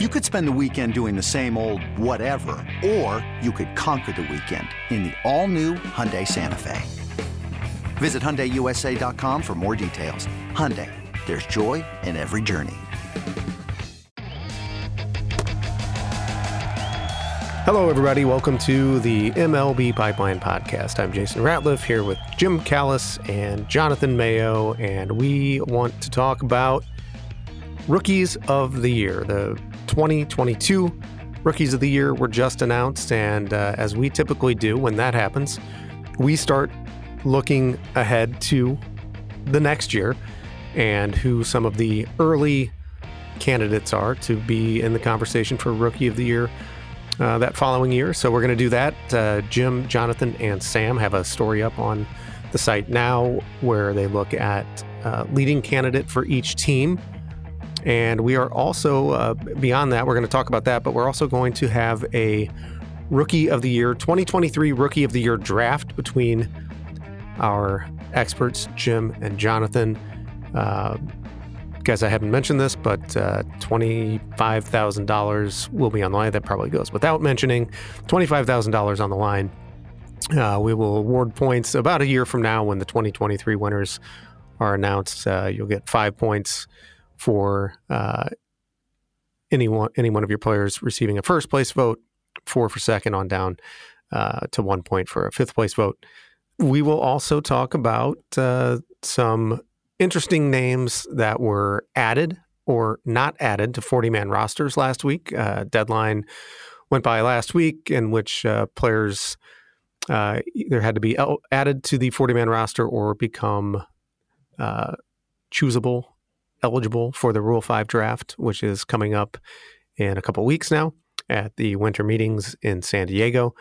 You could spend the weekend doing the same old whatever, or you could conquer the weekend in the all-new Hyundai Santa Fe. Visit HyundaiUSA.com for more details. Hyundai, there's joy in every journey. Hello, everybody. Welcome to the MLB Pipeline Podcast. I'm Jason Ratliff here with Jim Callis and Jonathan Mayo, and we want to talk about Rookies of the Year. The 2022 Rookies of the Year were just announced. And uh, as we typically do when that happens, we start looking ahead to the next year and who some of the early candidates are to be in the conversation for Rookie of the Year uh, that following year. So we're going to do that. Uh, Jim, Jonathan, and Sam have a story up on the site now where they look at uh, leading candidate for each team and we are also, uh, beyond that, we're going to talk about that, but we're also going to have a Rookie of the Year, 2023 Rookie of the Year draft between our experts, Jim and Jonathan. Uh, guys, I haven't mentioned this, but uh, $25,000 will be on the line. That probably goes without mentioning. $25,000 on the line. Uh, we will award points about a year from now when the 2023 winners are announced. Uh, you'll get five points for uh, any one any one of your players receiving a first place vote, four for second on down uh, to one point for a fifth place vote. We will also talk about uh, some interesting names that were added or not added to 40 man rosters last week. Uh, deadline went by last week in which uh, players uh, either had to be added to the 40 man roster or become choosable eligible for the Rule 5 draft, which is coming up in a couple weeks now at the winter meetings in San Diego.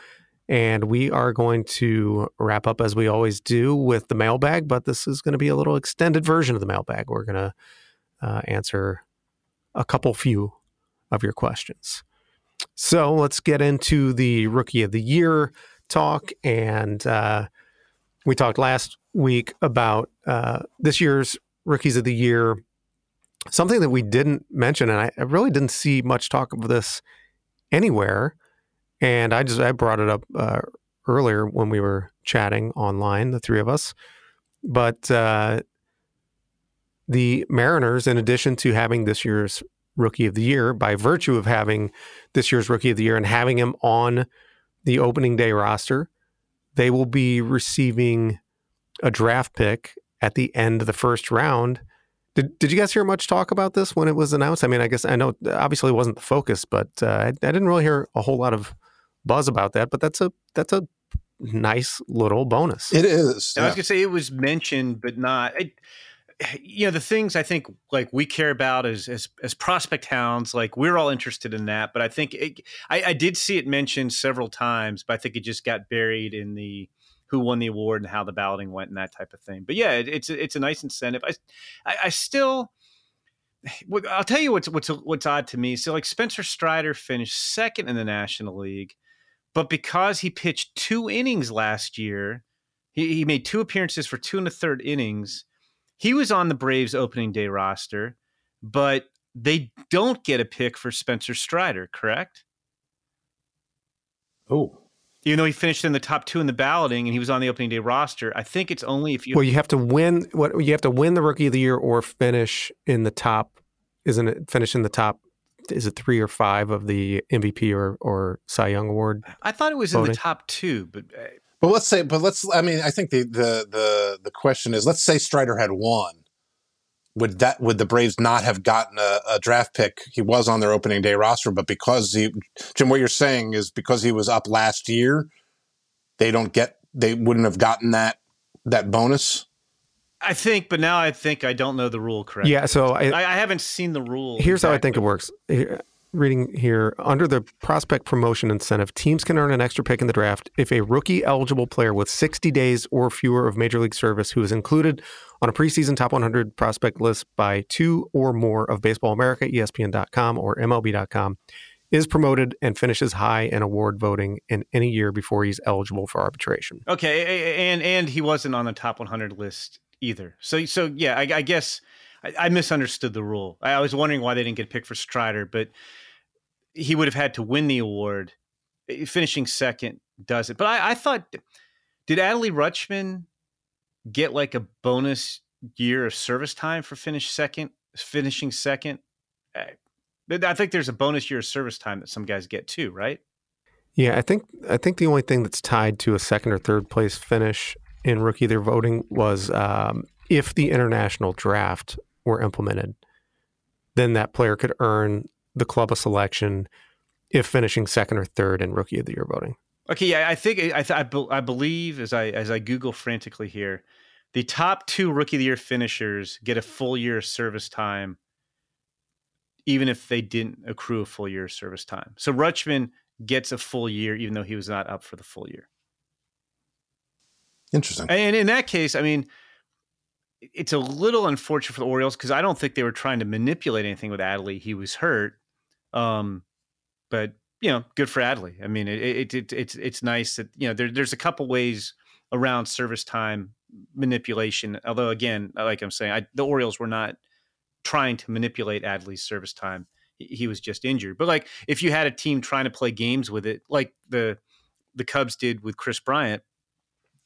And we are going to wrap up as we always do with the mailbag, but this is going to be a little extended version of the mailbag. We're going to uh, answer a couple few of your questions. So let's get into the Rookie of the Year talk. And uh, we talked last week about uh, this year's Rookies of the Year something that we didn't mention, and I, I really didn't see much talk of this anywhere. And I just I brought it up uh, earlier when we were chatting online, the three of us. But uh, the Mariners, in addition to having this year's Rookie of the Year, by virtue of having this year's Rookie of the Year and having him on the opening day roster, they will be receiving a draft pick at the end of the first round did, did you guys hear much talk about this when it was announced? I mean, I guess I know obviously it wasn't the focus, but uh, I, I, didn't really hear a whole lot of buzz about that. But that's a that's a nice little bonus. It is. Yeah. I was gonna say it was mentioned, but not. It, you know, the things I think like we care about as as, as prospect hounds, like we're all interested in that. But I think it, I, I did see it mentioned several times, but I think it just got buried in the who won the award and how the balloting went and that type of thing. But yeah, it, it's it's a nice incentive. I I, I still. I'll tell you what's what's what's odd to me. So like Spencer Strider finished second in the National League, but because he pitched two innings last year, he, he made two appearances for two and a third innings. He was on the Braves opening day roster, but they don't get a pick for Spencer Strider, correct? Oh, even though he finished in the top two in the balloting and he was on the opening day roster, I think it's only if you. Well, you have to win. What you have to win the rookie of the year or finish in the top. Isn't it finish in the top? Is it three or five of the MVP or or Cy Young award? I thought it was voting? in the top two, but. Uh, but let's say, but let's. I mean, I think the the the the question is, let's say Strider had won. Would that would the Braves not have gotten a, a draft pick? He was on their opening day roster, but because he, Jim, what you're saying is because he was up last year, they don't get they wouldn't have gotten that that bonus. I think, but now I think I don't know the rule correctly. Yeah, so I, I, I haven't seen the rule. Here's exactly. how I think it works reading here under the prospect promotion incentive, teams can earn an extra pick in the draft if a rookie eligible player with 60 days or fewer of major league service who is included on a preseason top 100 prospect list by two or more of Baseball America, ESPN.com, or MLB.com is promoted and finishes high in award voting in any year before he's eligible for arbitration. Okay, and and he wasn't on the top 100 list either. So so yeah, I, I guess I, I misunderstood the rule. I was wondering why they didn't get picked for Strider, but he would have had to win the award. Finishing second does it. But I, I thought, did Adley Rutschman get like a bonus year of service time for finish second, finishing second? Eh, I think there's a bonus year of service time that some guys get too, right? Yeah, I think I think the only thing that's tied to a second or third place finish in rookie their voting was um, if the international draft were implemented, then that player could earn the club of selection if finishing second or third in rookie of the year voting. Okay, yeah, I think I, I, I believe as I as I Google frantically here, the top two rookie of the year finishers get a full year of service time, even if they didn't accrue a full year of service time. So Rutschman gets a full year, even though he was not up for the full year. Interesting. And in that case, I mean, it's a little unfortunate for the Orioles because I don't think they were trying to manipulate anything with Adley. He was hurt, um, but you know, good for Adley. I mean, it, it, it, it's it's nice that you know there, there's a couple ways around service time manipulation. Although again, like I'm saying, I, the Orioles were not trying to manipulate Adley's service time. He, was just injured. But like if you had a team trying to play games with it, like the the Cubs did with Kris Bryant,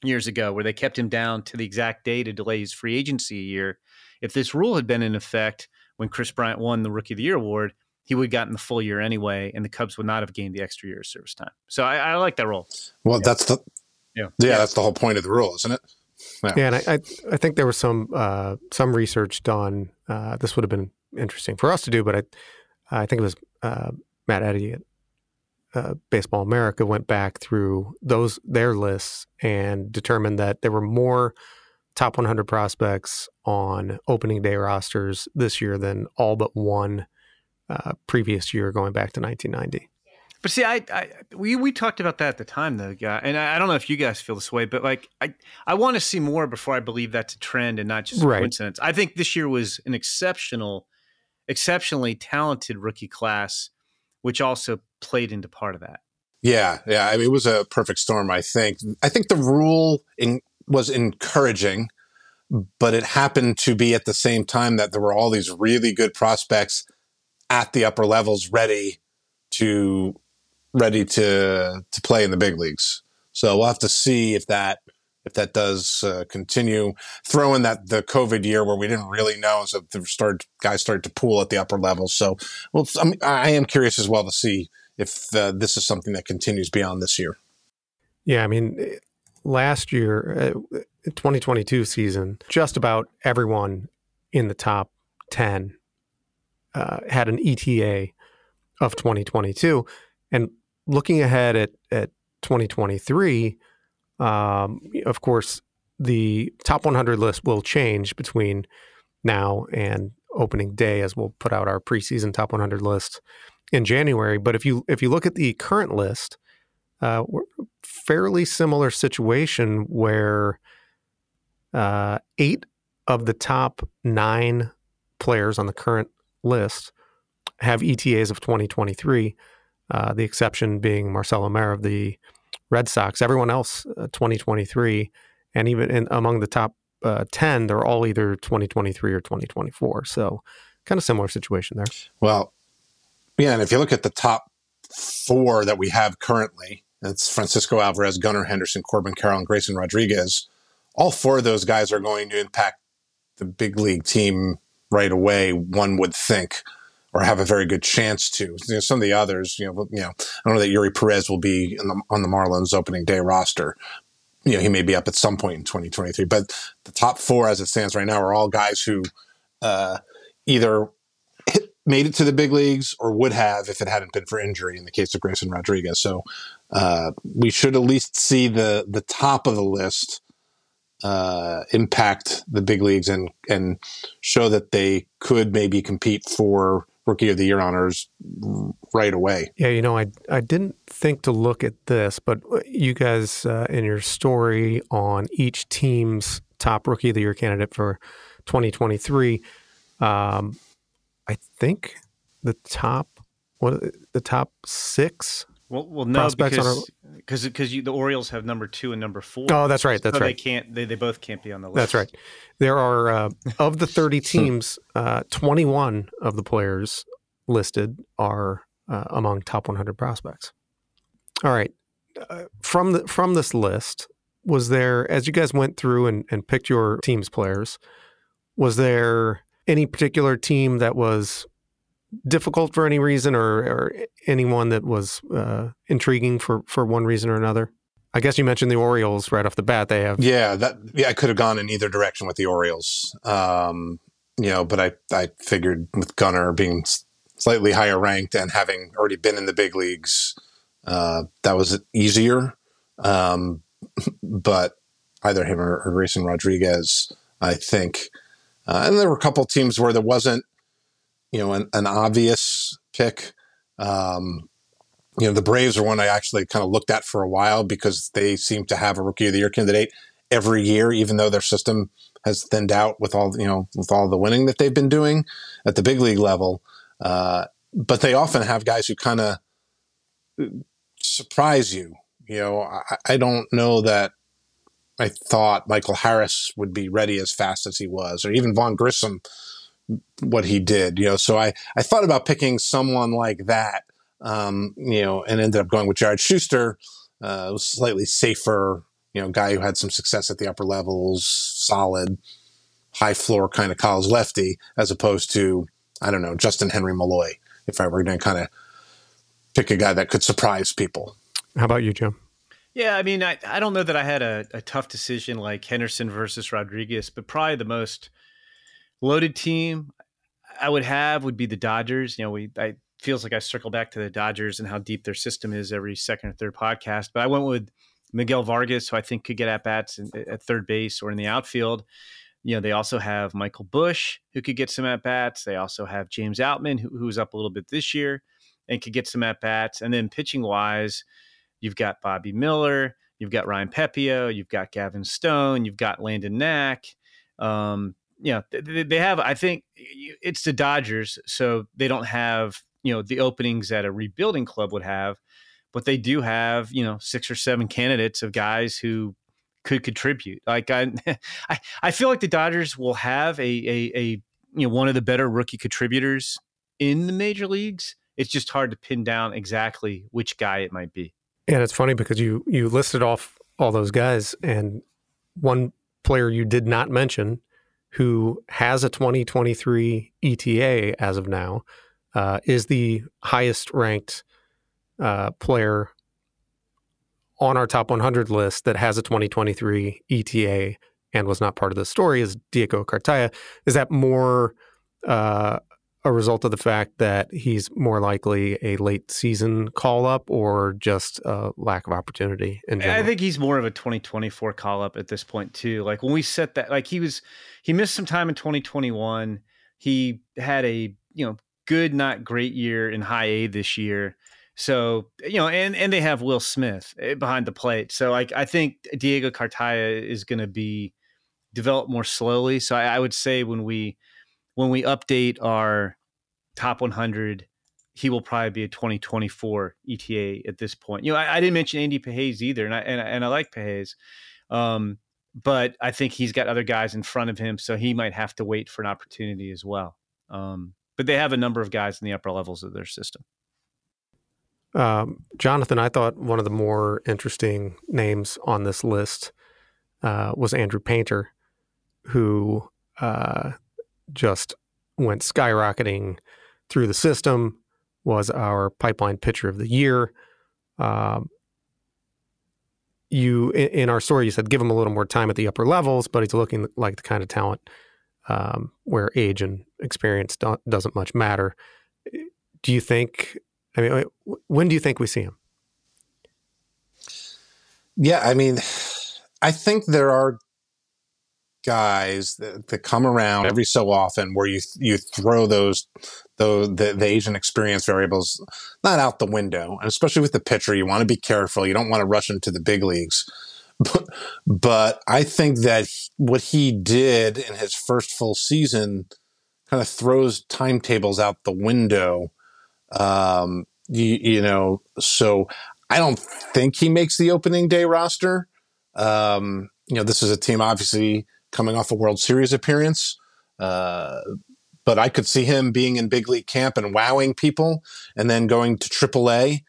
years ago where they kept him down to the exact day to delay his free agency a year. If this rule had been in effect when Kris Bryant won the Rookie of the Year award, he would have gotten the full year anyway, and the Cubs would not have gained the extra year of service time. So I, I like that rule. Well, yeah. that's the yeah. yeah, that's the whole point of the rule, isn't it? Yeah, yeah and I, I, I think there was some uh, some research done. Uh, this would have been interesting for us to do, but I I think it was uh, Matt Eddy at uh, Baseball America went back through those their lists and determined that there were more top 100 prospects on opening day rosters this year than all but one uh, previous year going back to 1990. But see, I, I, we we talked about that at the time, though, guy, and I, I, don't know if you guys feel this way, but like I I want to see more before I believe that's a trend and not just a right. coincidence. I think this year was an exceptional, exceptionally talented rookie class, which also played into part of that. Yeah, yeah. I mean, it was a perfect storm. I think. I think the rule in, was encouraging, but it happened to be at the same time that there were all these really good prospects at the upper levels ready to ready to to play in the big leagues. So we'll have to see if that if that does uh, continue. Throw in that the COVID year where we didn't really know, so the start guys started to pool at the upper levels. So well, I, mean, I am curious as well to see if uh, this is something that continues beyond this year. Yeah, I mean, last year, uh, 2022 season, just about everyone in the top 10 uh, had an ETA of 2022. And looking ahead at, at 2023, um, of course, the top 100 list will change between now and opening day as we'll put out our preseason top 100 list in January. But if you if you look at the current list, uh, we're fairly similar situation where uh, eight of the top nine players on the current list have ETAs of 2023. Uh, the exception being Marcelo Mayer of the Red Sox. Everyone else, uh, 2023, and even in, among the top uh, 10, they're all either 2023 or 2024. So, kind of similar situation there. Well, yeah, and if you look at the top four that we have currently, it's Francisco Alvarez, Gunnar Henderson, Corbin Carroll, and Grayson Rodriguez. All four of those guys are going to impact the big league team right away. One would think, or have a very good chance to. You know, some of the others, you know, you know, I don't know that Eury Perez will be the, on the Marlins opening day roster. You know, he may be up at some point in 2023, but the top four, as it stands right now, are all guys who uh, either made it to the big leagues or would have if it hadn't been for injury in the case of Grayson Rodriguez. So uh, we should at least see the the top of the list uh, impact the big leagues and and show that they could maybe compete for rookie of the year honors right away. Yeah, you know, I I didn't think to look at this, but you guys uh, in your story on each team's top rookie of the year candidate for 2023. Um, I think the top what the top six. Well, well, no, because because because the Orioles have number two and number four. Oh, that's right. That's so right. They can't. They, they both can't be on the list. That's right. There are uh, of the thirty teams, uh, twenty one of the players listed are uh, among top 100 prospects. All right, uh, from the from this list, was there as you guys went through and, and picked your team's players, was there any particular team that was difficult for any reason, or, or anyone that was uh, intriguing for for one reason or another? I guess you mentioned the Orioles right off the bat. They have yeah, that yeah, I could have gone in either direction with the Orioles. Um, you know, but I I figured with Gunnar being slightly higher ranked and having already been in the big leagues, uh, that was easier. Um, but either him or, or, Grayson Rodriguez, I think. Uh, and there were a couple teams where there wasn't, you know, an, an obvious pick. Um, you know, the Braves are one I actually kind of looked at for a while because they seem to have a rookie of the year candidate every year, even though their system has thinned out with all, you know, with all the winning that they've been doing at the big league level. Uh, but they often have guys who kind of surprise you. You know, I, I don't know that I thought Michael Harris would be ready as fast as he was, or even Vaughn Grissom, what he did. You know, so I I thought about picking someone like that um, you know, and ended up going with Jared Schuster, uh, was slightly safer, you know, guy who had some success at the upper levels, solid, high floor kind of college lefty, as opposed to, I don't know, Justin Henry Malloy, if I were going to kind of pick a guy that could surprise people. How about you, Jim? Yeah, I mean, I, I don't know that I had a, a tough decision like Henderson versus Rodriguez, but probably the most loaded team I would have would be the Dodgers. You know, we I feels like I circle back to the Dodgers and how deep their system is every second or third podcast. But I went with Miguel Vargas, who I think could get at bats at third base or in the outfield. You know, they also have Michael Busch, who could get some at bats. They also have James Outman, who, who's up a little bit this year and could get some at bats. And then pitching wise, you've got Bobby Miller, you've got Ryan Pepiot, you've got Gavin Stone, you've got Landon Knack. Um, you know, they, have, I think it's the Dodgers, so they don't have you know the openings that a rebuilding club would have but they do have you know six or seven candidates of guys who could contribute. Like i i, I feel like the dodgers will have a, a a you know one of the better rookie contributors in the major leagues. It's just hard to pin down exactly which guy it might be. And it's funny because you you listed off all those guys and one player you did not mention who has a 2023 ETA as of now uh, is the highest ranked uh, player on our top 100 list that has a 2023 ETA and was not part of the story is Diego Cartaya. Is that more uh, a result of the fact that he's more likely a late season call up or just a lack of opportunity in general? I think he's more of a 2024 call up at this point too. Like when we set that like he was he missed some time in 2021. He had a, you know, good, not great year in high A this year. So you know, and and they have Will Smith eh, behind the plate. So like I think Diego Cartaya is going to be developed more slowly. So I, I, would say when we when we update our top 100, he will probably be a 2024 ETA at this point. You know, I, I didn't mention Andy Pages either, and I and, and I like Pages, um, but I think he's got other guys in front of him, so he might have to wait for an opportunity as well. Um, but they have a number of guys in the upper levels of their system. Um, Jonathan, I thought one of the more interesting names on this list uh, was Andrew Painter, who uh, just went skyrocketing through the system, was our pipeline pitcher of the year. Um, you in, our story, you said give him a little more time at the upper levels, but he's looking like the kind of talent um, where age and experience do- doesn't much matter. Do you think? I mean, when do you think we see him? Yeah, I mean, I think there are guys that, that come around every so often where you you throw those the, the the Asian experience variables not out the window, and especially with the pitcher, you want to be careful. You don't want to rush into the big leagues. But, but I think that what he did in his first full season kind of throws timetables out the window. Um, you, you, know, so I don't think he makes the opening day roster. Um, you know, this is a team obviously coming off a World Series appearance. Uh, but I could see him being in big league camp and wowing people, and then going to AAA,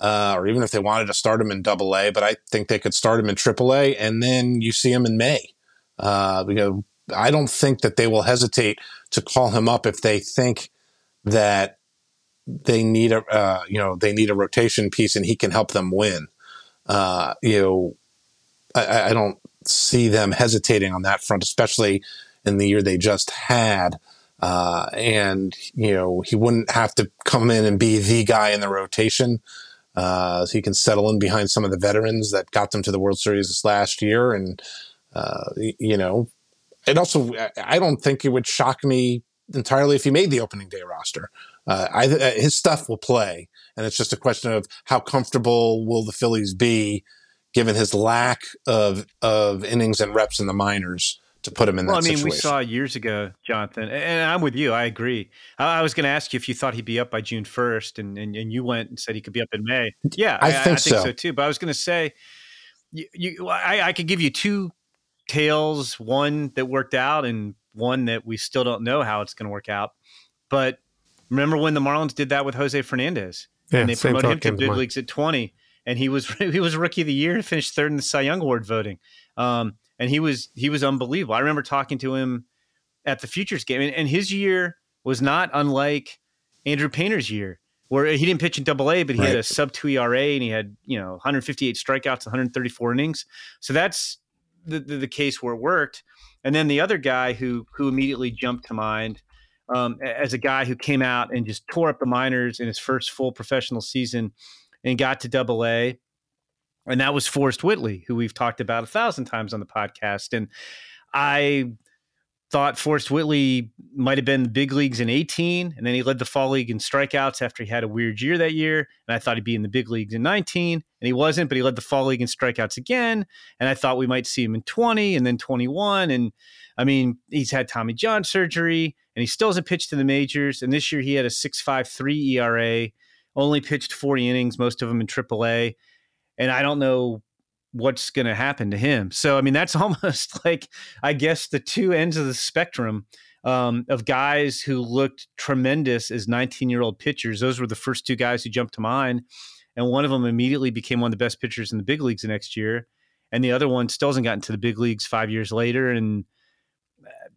uh, or even if they wanted to start him in Double A. But I think they could start him in AAA, and then you see him in May. Uh, because I don't think that they will hesitate to call him up if they think that they need a uh, you know they need a rotation piece and he can help them win. Uh, you know, I, I, don't see them hesitating on that front, especially in the year they just had. Uh, and you know he wouldn't have to come in and be the guy in the rotation. Uh, so he can settle in behind some of the veterans that got them to the World Series this last year, and uh, you know, and also I don't think it would shock me entirely if he made the opening day roster. Uh, I, uh, his stuff will play, and it's just a question of how comfortable will the Phillies be, given his lack of of innings and reps in the minors to put him in well, that. Well, I mean, situation. we saw years ago, Jonathan, and I'm with you. I agree. I was going to ask you if you thought he'd be up by June 1st, and, and, and you went and said he could be up in May. Yeah, I, I, think, I think so. so. too. But I was going to say, you, you I, I could give you two tales: one that worked out, and one that we still don't know how it's going to work out. But remember when the Marlins did that with Jose Fernandez? Yeah, and they promoted him to big leagues at 20 and he was he was rookie of the year and finished third in the Cy Young Award voting. Um, and he was he was unbelievable. I remember talking to him at the Futures game, and, and his year was not unlike Andrew Painter's year, where he didn't pitch in Double A, but he right. had a sub two ERA and he had you know 158 strikeouts, 134 innings. So that's the, the, the case where it worked. And then the other guy who who immediately jumped to mind um, as a guy who came out and just tore up the minors in his first full professional season and got to Double A, and that was Forrest Whitley, who we've talked about a thousand times on the podcast. And I thought Forrest Whitley might have been the big leagues in 18, and then he led the fall league in strikeouts after he had a weird year that year. And I thought he'd be in the big leagues in 19, and he wasn't, but he led the fall league in strikeouts again. And I thought we might see him in 20 and then 21. And I mean, he's had Tommy John surgery, and he still hasn't pitched in the majors. And this year he had a 6.53 ERA, only pitched 40 innings, most of them in AAA. And I don't know what's going to happen to him. So, I mean, that's almost like, I guess, the two ends of the spectrum um, of guys who looked tremendous as 19 year old pitchers. Those were the first two guys who jumped to mind. And one of them immediately became one of the best pitchers in the big leagues the next year. And the other one still hasn't gotten to the big leagues five years later. And,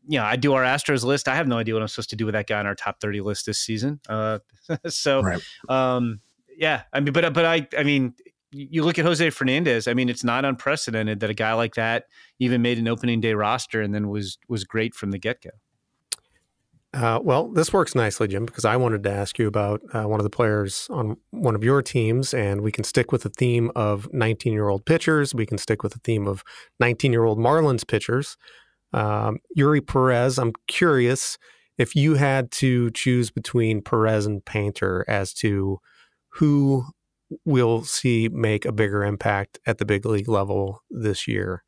you know, I do our Astros list. I have no idea what I'm supposed to do with that guy on our top 30 list this season. Uh, so, right. um, yeah, I mean, but, but I, I mean, you look at Jose Fernandez. I mean, it's not unprecedented that a guy like that even made an opening day roster and then was was great from the get go. Uh, well, this works nicely, Jim, because I wanted to ask you about uh, one of the players on one of your teams, and we can stick with the theme of 19 year old pitchers. We can stick with the theme of 19 year old Marlins pitchers. Um, Eury Perez, I'm curious if you had to choose between Perez and Painter as to who we'll see make a bigger impact at the big league level this year,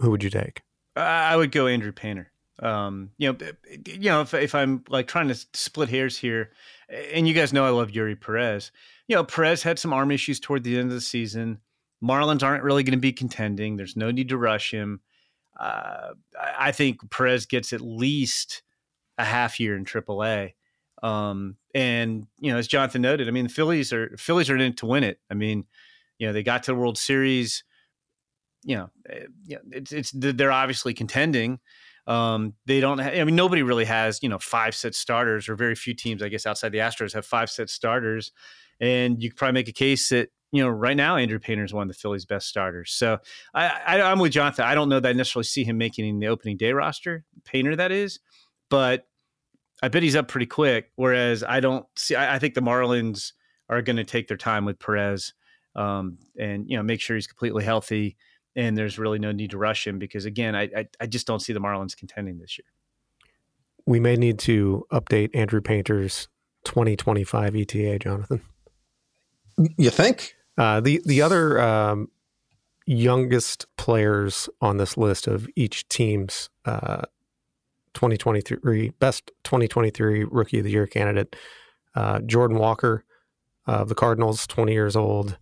who would you take? I would go Andrew Painter. Um, you know, you know, if, if I'm like trying to split hairs here, and you guys know I love Eury Perez. You know, Perez had some arm issues toward the end of the season. Marlins aren't really going to be contending. There's no need to rush him. Uh, I think Perez gets at least a half year in AAA. Um, and you know, as Jonathan noted, I mean, the Phillies are Phillies are in it to win it. I mean, you know, they got to the World Series. You know, eh, it's it's they're obviously contending. Um, they don't. I mean, nobody really has you know five set starters, or very few teams, I guess, outside the Astros have five set starters. And you could probably make a case that you know right now Andrew Painter is one of the Phillies' best starters. So I, I, I'm with Jonathan. I don't know that I necessarily see him making the opening day roster, Painter that is, but I bet he's up pretty quick. Whereas I don't see. I, I think the Marlins are going to take their time with Perez, um, and you know make sure he's completely healthy. And there's really no need to rush him because again, I, I, I just don't see the Marlins contending this year. We may need to update Andrew Painter's 2025 ETA, Jonathan. You think? Uh, the the other um, youngest players on this list of each team's uh, 2023 best 2023 rookie of the year candidate uh, Jordan Walker of the Cardinals, 20 years old.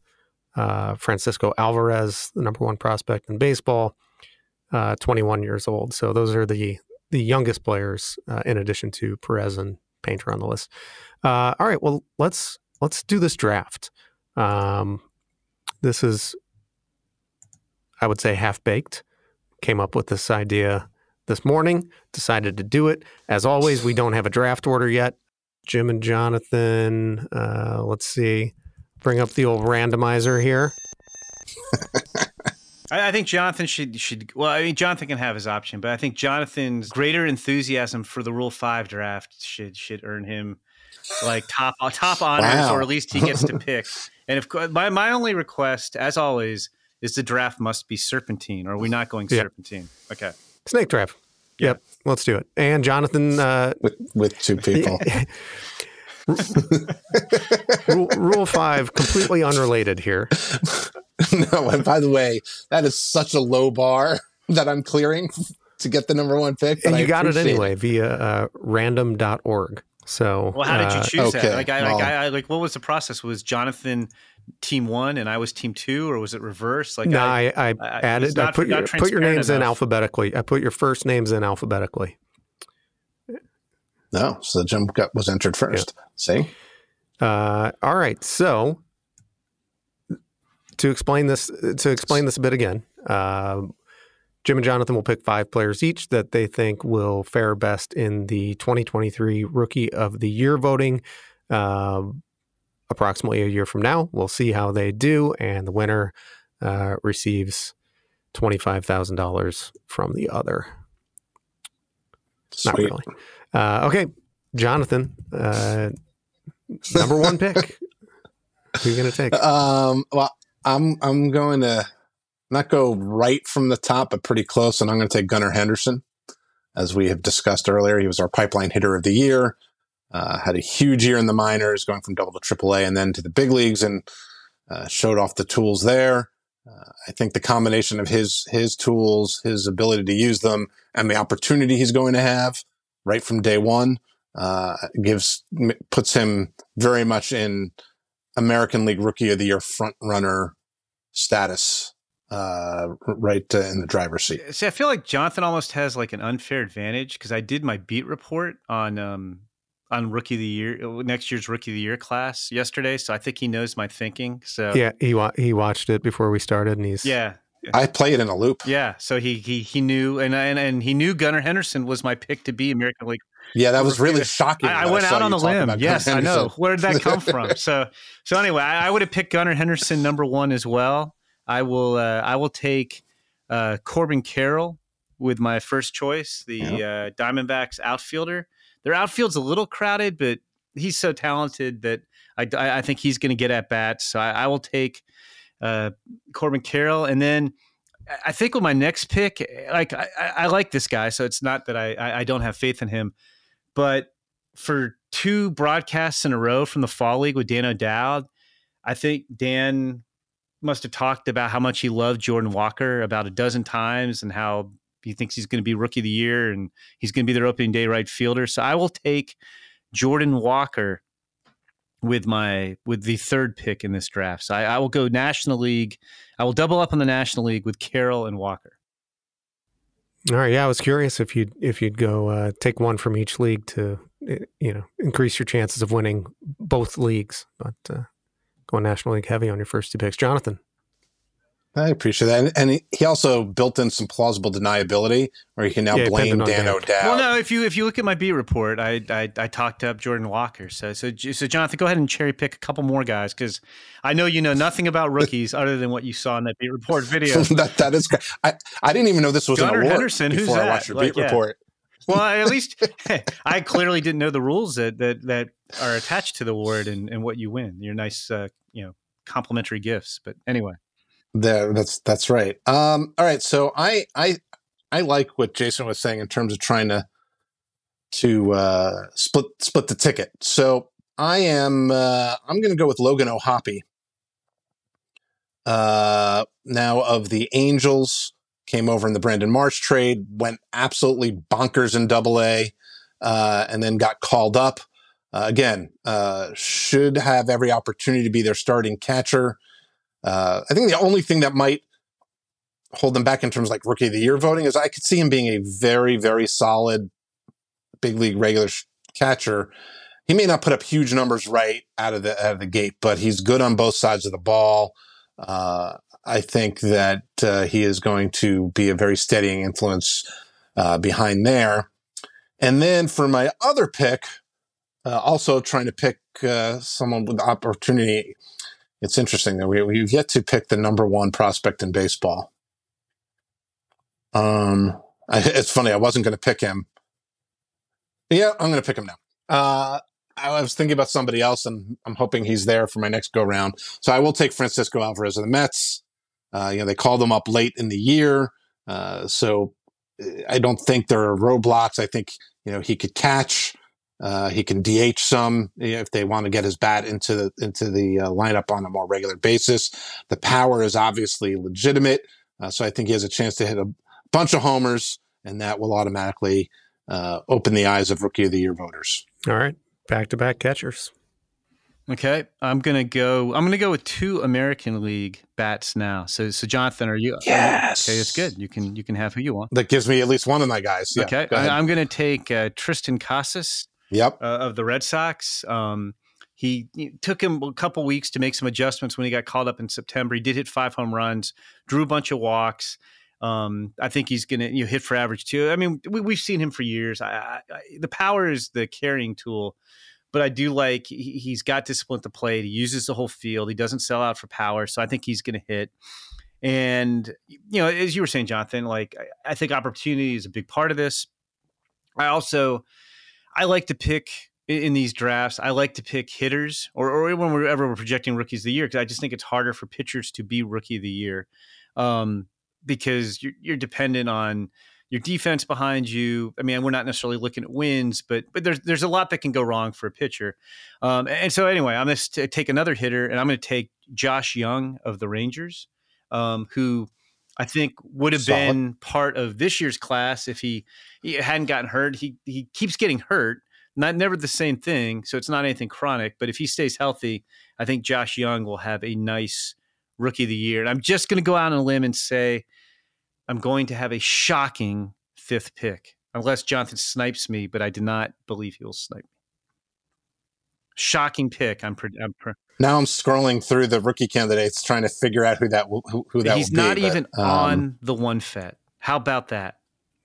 Uh, Francisco Alvarez, the number one prospect in baseball, uh, 21 years old. So those are the the youngest players, in addition to Perez and Painter on the list. All right, well let's let's do this draft. Um, this is, I would say, half baked. Came up with this idea this morning. Decided to do it. As always, we don't have a draft order yet. Jim and Jonathan. Uh, let's see. Bring up the old randomizer here. I, I think Jonathan should should. Well, I mean, Jonathan can have his option, but I think Jonathan's greater enthusiasm for the Rule Five draft should should earn him like top top honors, Wow. or at least he gets to pick. And if my my only request, as always, is the draft must be serpentine. Or are we not going Yeah. serpentine? Okay. Snake draft. Yeah. Yep, let's do it. And Jonathan, uh, with with two people. rule, rule five, completely unrelated here. no, and by the way, that is such a low bar that I'm clearing to get the number one pick. but And I you got it appreciate anyway via uh, random.org. So, Well, how did you uh, choose okay, that? Like, I, well- like, I, I, like, what was the process? Was Jonathan team one and I was team two, or was it reversed? Like, no, I, I, I, I- it's added. I not- put your put your transparent names in alphabetically. I put your first names in alphabetically. No, so Jim got, was entered first. See, Uh, all right. So to explain this, to explain this a bit again, uh, Jim and Jonathan will pick five players each that they think will fare best in the 2023 Rookie of the Year voting. Um approximately a year from now, we'll see how they do, and the winner uh, receives twenty five thousand dollars from the other. Not Sweet. really. Uh, okay, Jonathan, uh, number one pick. Who are you going to take? Um, well, I'm I'm going to not go right from the top, but pretty close, and I'm going to take Gunnar Henderson, as we have discussed earlier. He was our pipeline hitter of the year. Uh, had a huge year in the minors, going from double to triple A, and then to the big leagues, and uh, showed off the tools there. Uh, I think the combination of his his tools, his ability to use them, and the opportunity he's going to have right from day one uh, gives puts him very much in American League Rookie of the Year front runner status, uh, right uh, in the driver's seat. See, I feel like Jonathan almost has like an unfair advantage because I did my beat report on um on rookie of the year uh, next year's rookie of the year class yesterday, so I think he knows my thinking. So yeah, he wa- he watched it before we started, and he's yeah, I play it in a loop. yeah. So he he he knew and and and he knew Gunnar Henderson was my pick to be American League. Yeah, that was really shocking. I, I went saw out on you a limb. Yes, I know. Where did that come from? So so anyway, I, I would have picked Gunnar Henderson number one as well. I will uh, I will take uh, Corbin Carroll with my first choice, the uh, Diamondbacks outfielder. Their outfield's a little crowded, but he's so talented that I, I, I think he's going to get at bats. So I, I will take uh, Corbin Carroll, and then I- think with my next pick, like I, I I like this guy, so it's not that I, I I don't have faith in him, but for two broadcasts in a row from the fall league with Dan O'Dowd, I think Dan must have talked about how much he loved Jordan Walker about a dozen times and how he thinks he's going to be rookie of the year and he's going to be their opening day right fielder. So I will take Jordan Walker with my with the third pick in this draft. So I, I will go National League. I will double up on the National League with Carroll and Walker. all right. Yeah, I was curious if you'd if you'd go uh, take one from each league to uh, you know increase your chances of winning both leagues, but uh, going National League heavy on your first two picks, Jonathan. I appreciate that, and, and he- he also built in some plausible deniability, where you can now Yeah, blame depending on Dan Dan. O'Dowd. Well, no, if you if you look at my beat report, I I, I talked up Jordan Walker. So so so Jonathan, go ahead and cherry pick a couple more guys because I know you know nothing about rookies other than what you saw in that beat report video. that that is great. I, I didn't even know this was Gunnar an award Henderson, who's before I that? watched your Like, beat yeah. report. Well, at least I clearly didn't know the rules that that that are attached to the award and and what you win. Your nice uh, you know complimentary gifts. But anyway, There, that's that's right. Um, all right, so I I I like what Jason was saying in terms of trying to to uh, split split the ticket. So I am uh, I'm going to go with Logan O'Hoppe. Uh, now of the Angels came over in the Brandon Marsh trade, went absolutely bonkers in Double A, uh, and then got called up. Uh, again, uh, should have every opportunity to be their starting catcher. Uh, I think the only thing that might hold them back in terms like rookie of the year voting is I could see him being a very, very solid big league regular sh- catcher. He may not put up huge numbers right out of the out of the gate, but he's good on both sides of the ball. Uh, I think that uh, he is going to be a very steadying influence uh, behind there. And then for my other pick, uh, also trying to pick uh, someone with the opportunity. It's interesting that we, we've yet to pick the number one prospect in baseball. Um, I, it's funny. I wasn't going to pick him. Yeah, I'm going to pick him now. Uh, I was thinking about somebody else, and I'm hoping he's there for my next go round. So I will take Francisco Alvarez of the Mets. Uh, you know, they call them up late in the year, uh, so I don't think there are roadblocks. I think you know he could catch. Uh, he can DH some if they want to get his bat into the into the uh, lineup on a more regular basis. The power is obviously legitimate, uh, so I think he has a chance to hit a bunch of homers, and that will automatically open the eyes of Rookie of the Year voters. All right, back to back catchers. Okay, I'm gonna go. I'm gonna go with two American League bats now. So, so Jonathan, are you? Yes. okay, it's good. You can you can have who you want. That gives me at least one of my guys. Yeah, okay, go. I, am gonna take uh, Triston Casas Yep. uh, of the Red Sox. Um, he, he took him a couple weeks to make some adjustments when he got called up in September. He did hit five home runs, drew a bunch of walks. Um, I think he's going to you know, hit for average too. I mean, we, have seen him for years. I, I, the power is the carrying tool, but I do like he, he's got discipline to play. He uses the whole field. He doesn't sell out for power, so I think he's going to hit. And you know, as you were saying, Jonathan, like I, I think opportunity is a big part of this. I also I like to pick in these drafts, I like to pick hitters, or, or when we're ever we're projecting rookies of the year, because I just think it's harder for pitchers to be rookie of the year, um, because you're, you're dependent on your defense behind you. I mean, we're not necessarily looking at wins, but but there's there's a lot that can go wrong for a pitcher. Um, and so anyway, I'm going to take another hitter, and I'm going to take Josh Jung of the Rangers, um, who I think would have Solid. been part of this year's class if he, he hadn't gotten hurt. He he keeps getting hurt. Not never the same thing, so it's not anything chronic. But if he stays healthy, I think Josh Jung will have a nice rookie of the year. And I'm just going to go out on a limb and say I'm going to have a shocking fifth pick, unless Jonathan snipes me. But I do not believe he will snipe me. Shocking pick. I'm. Pre- I'm pre- Now I'm scrolling through the rookie candidates, trying to figure out who that will, who, who that He's will be, not but, even um, on the one fet. How about that?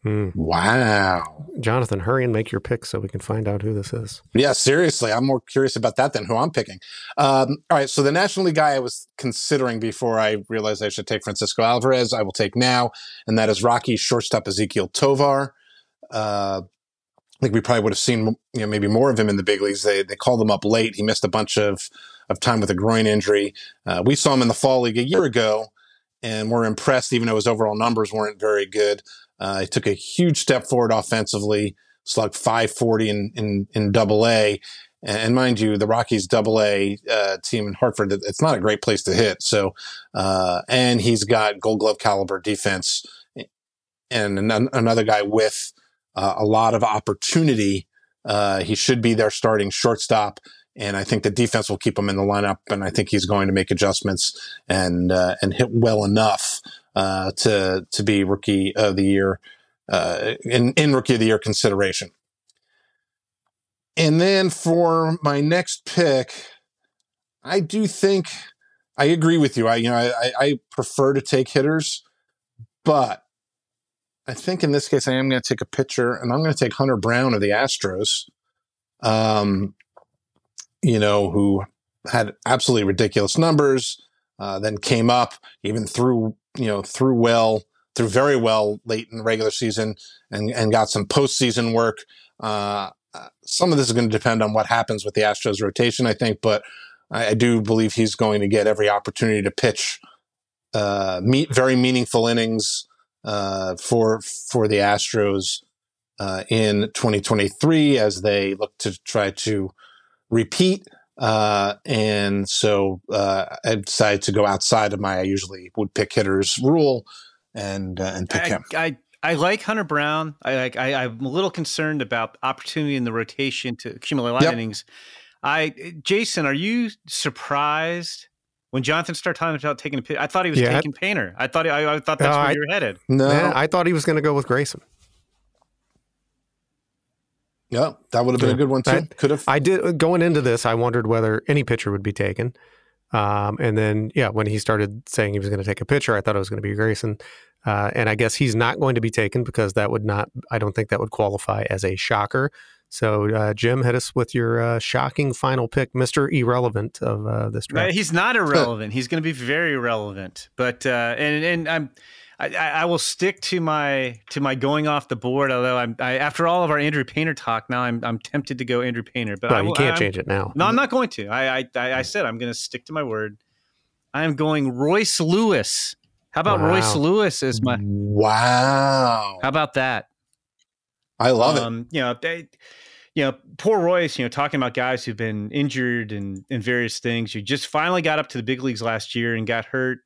Hmm. Wow. Jonathan, hurry and make your pick so we can find out who this is. Yeah, seriously, I'm more curious about that than who I'm picking. Um, all right, so the National League guy I was considering before I realized I should take Francisco Alvarez, I will take now, and that is Rocky shortstop Ezequiel Tovar. Uh, I think we probably would have seen you know maybe more of him in the big leagues. They they called him up late. He missed a bunch of of time with a groin injury. Uh, we saw him in the fall league a year ago, and we're impressed, even though his overall numbers weren't very good. Uh, he took a huge step forward offensively, slugged 540 in, in, in double A. And mind you, the Rockies double A uh, team in Hartford, it's not a great place to hit. So, uh, and he's got gold glove caliber defense and an- another guy with uh, a lot of opportunity. Uh, he should be their starting shortstop. And I think the defense will keep him in the lineup. And I think he's going to make adjustments and, uh, and hit well enough uh, to to be rookie of the year uh, in in rookie of the year consideration. And then for my next pick, I do think I agree with you. I you know I, I prefer to take hitters, but I think in this case I am going to take a pitcher, and I'm going to take Hunter Brown of the Astros. Um, you know who had absolutely ridiculous numbers. Uh, then came up, even threw you know threw well, threw very well late in the regular season, and and got some postseason work. Uh, some of this is going to depend on what happens with the Astros rotation, I think, but I, I do believe he's going to get every opportunity to pitch uh, meet very meaningful innings uh, for for the Astros uh, in 2023 as they look to try to repeat. Uh, and so uh, I decided to go outside of my I usually would pick hitters rule and uh, and pick I, him. I I like Hunter Brown. I like. I, I'm a little concerned about opportunity in the rotation to accumulate Yep. innings. I Jason, are you surprised When Jonathan started talking about taking a pitch, I thought he was Yeah. taking Painter. I thought I, I thought that's No, where I- you were headed. No, Yeah, I thought he was going to go with Grayson. Yeah, that would have been Yeah. a good one too. I- Could have. I did going into this. I wondered whether any pitcher would be taken, um, and then yeah, when he started saying he was going to take a pitcher, I thought it was going to be Grayson, uh, and I guess he's not going to be taken because that would not. I don't think that would qualify as a shocker. So uh, Jim, hit us with your uh, shocking final pick, Mister Irrelevant of uh, this Uh, draft. He's not irrelevant. He's going to be very relevant. But uh, and and I'm I, I I will stick to my to my going off the board. Although I'm I, after all of our Andrew Painter talk, now I'm I'm tempted to go Andrew Painter. But I you can't I'm- change it now. No, I'm not going to. I I, I I said I'm going to stick to my word. I am going Royce Lewis. How about Wow. Royce Lewis as my? Wow, How about that? I love it. um, You know, they, you know, poor Royce. You know, talking about guys who've been injured and and various things. You just finally got up to the big leagues last year and got hurt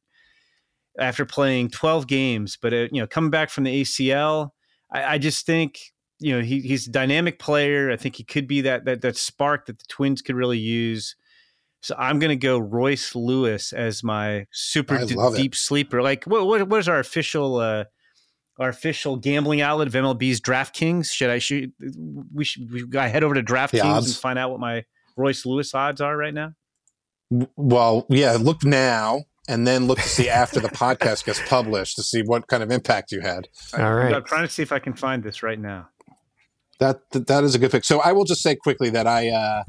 after playing 12 games. But uh, you know, coming back from the ACL, I, I just think you know he, he's a dynamic player. I think he could be that that that spark that the Twins could really use. So I'm going to go Royce Lewis as my super I d- deep sleeper. Like, what, what what is our official uh, our official gambling outlet of MLB's DraftKings? Should I should we should we gotta head over to DraftKings and find out what my Royce Lewis odds are right now? Well, yeah, look now and then look to see after the podcast gets published to see what kind of impact you had. All right. I'm trying to see if I can find this right now. That that, that is a good pick. So I will just say quickly that I uh,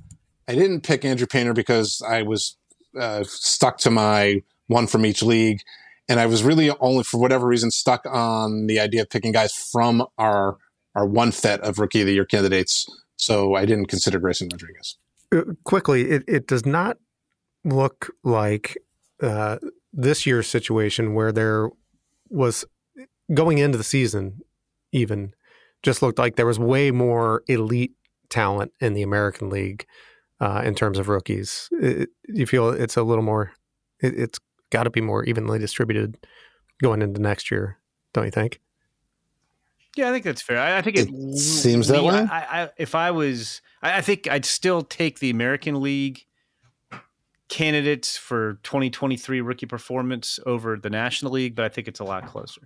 I didn't pick Andrew Painter because I was uh, stuck to my one from each league, and I was really only for whatever reason stuck on the idea of picking guys from our our one fet of rookie of the year candidates. So I didn't consider Grayson Rodriguez. Uh, quickly, it, it does not look like uh, this year's situation where there was going into the season, even just looked like there was way more elite talent in the American League uh, in terms of rookies. It, you feel it's a little more, it, it's got to be more evenly distributed going into next year, don't you think? Yeah, I think that's fair. I, I think it, It seems that way. I, I, if I was, I, I think I'd still take the American League candidates for 2023 rookie performance over the National League, but I think it's a lot closer.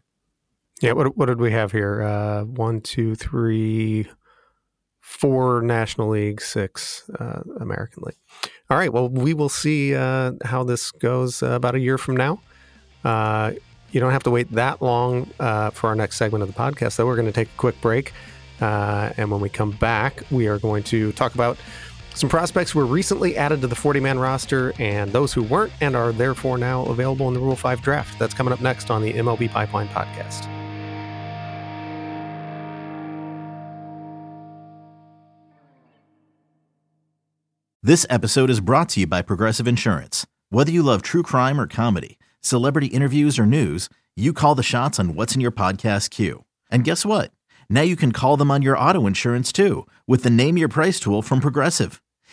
Yeah, what what did we have here? Uh, one, two, three, four National League, six uh, American League. All right. Well, we will see uh, how this goes uh, about a year from now. Uh, you don't have to wait that long uh, for our next segment of the podcast, though. We're going to take a quick break, and when we come back, we are going to talk about some prospects were recently added to the 40 man roster and those who weren't and are therefore now available in the Rule 5 draft. That's coming up next on the MLB Pipeline podcast. This episode is brought to you by Progressive Insurance. Whether you love true crime or comedy, celebrity interviews or news, you call the shots on what's in your podcast queue. And guess what? Now you can call them on your auto insurance too with the Name Your Price tool from Progressive.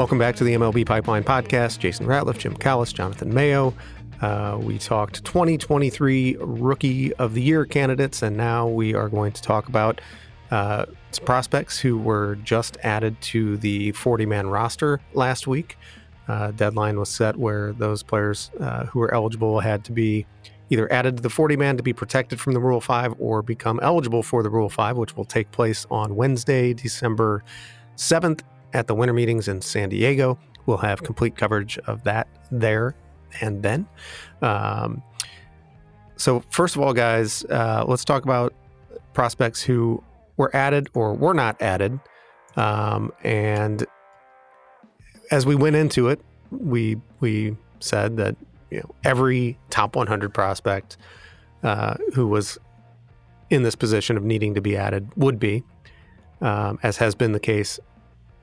Welcome back to the MLB Pipeline Podcast. Jason Ratliff, Jim Callis, Jonathan Mayo. Uh, we talked 2023 Rookie of the Year candidates, and now we are going to talk about uh, prospects who were just added to the 40 man roster last week. Uh, deadline was set where those players uh, who were eligible had to be either added to the 40 man to be protected from the Rule 5 or become eligible for the Rule 5, which will take place on Wednesday, December 7th at the winter meetings in San Diego. We'll have complete coverage of that there and then. Um, so, first of all, guys, uh, let's talk about prospects who were added or were not added. Um, and as we went into it, we we said that you know every top 100 prospect uh, who was in this position of needing to be added would be, um, as has been the case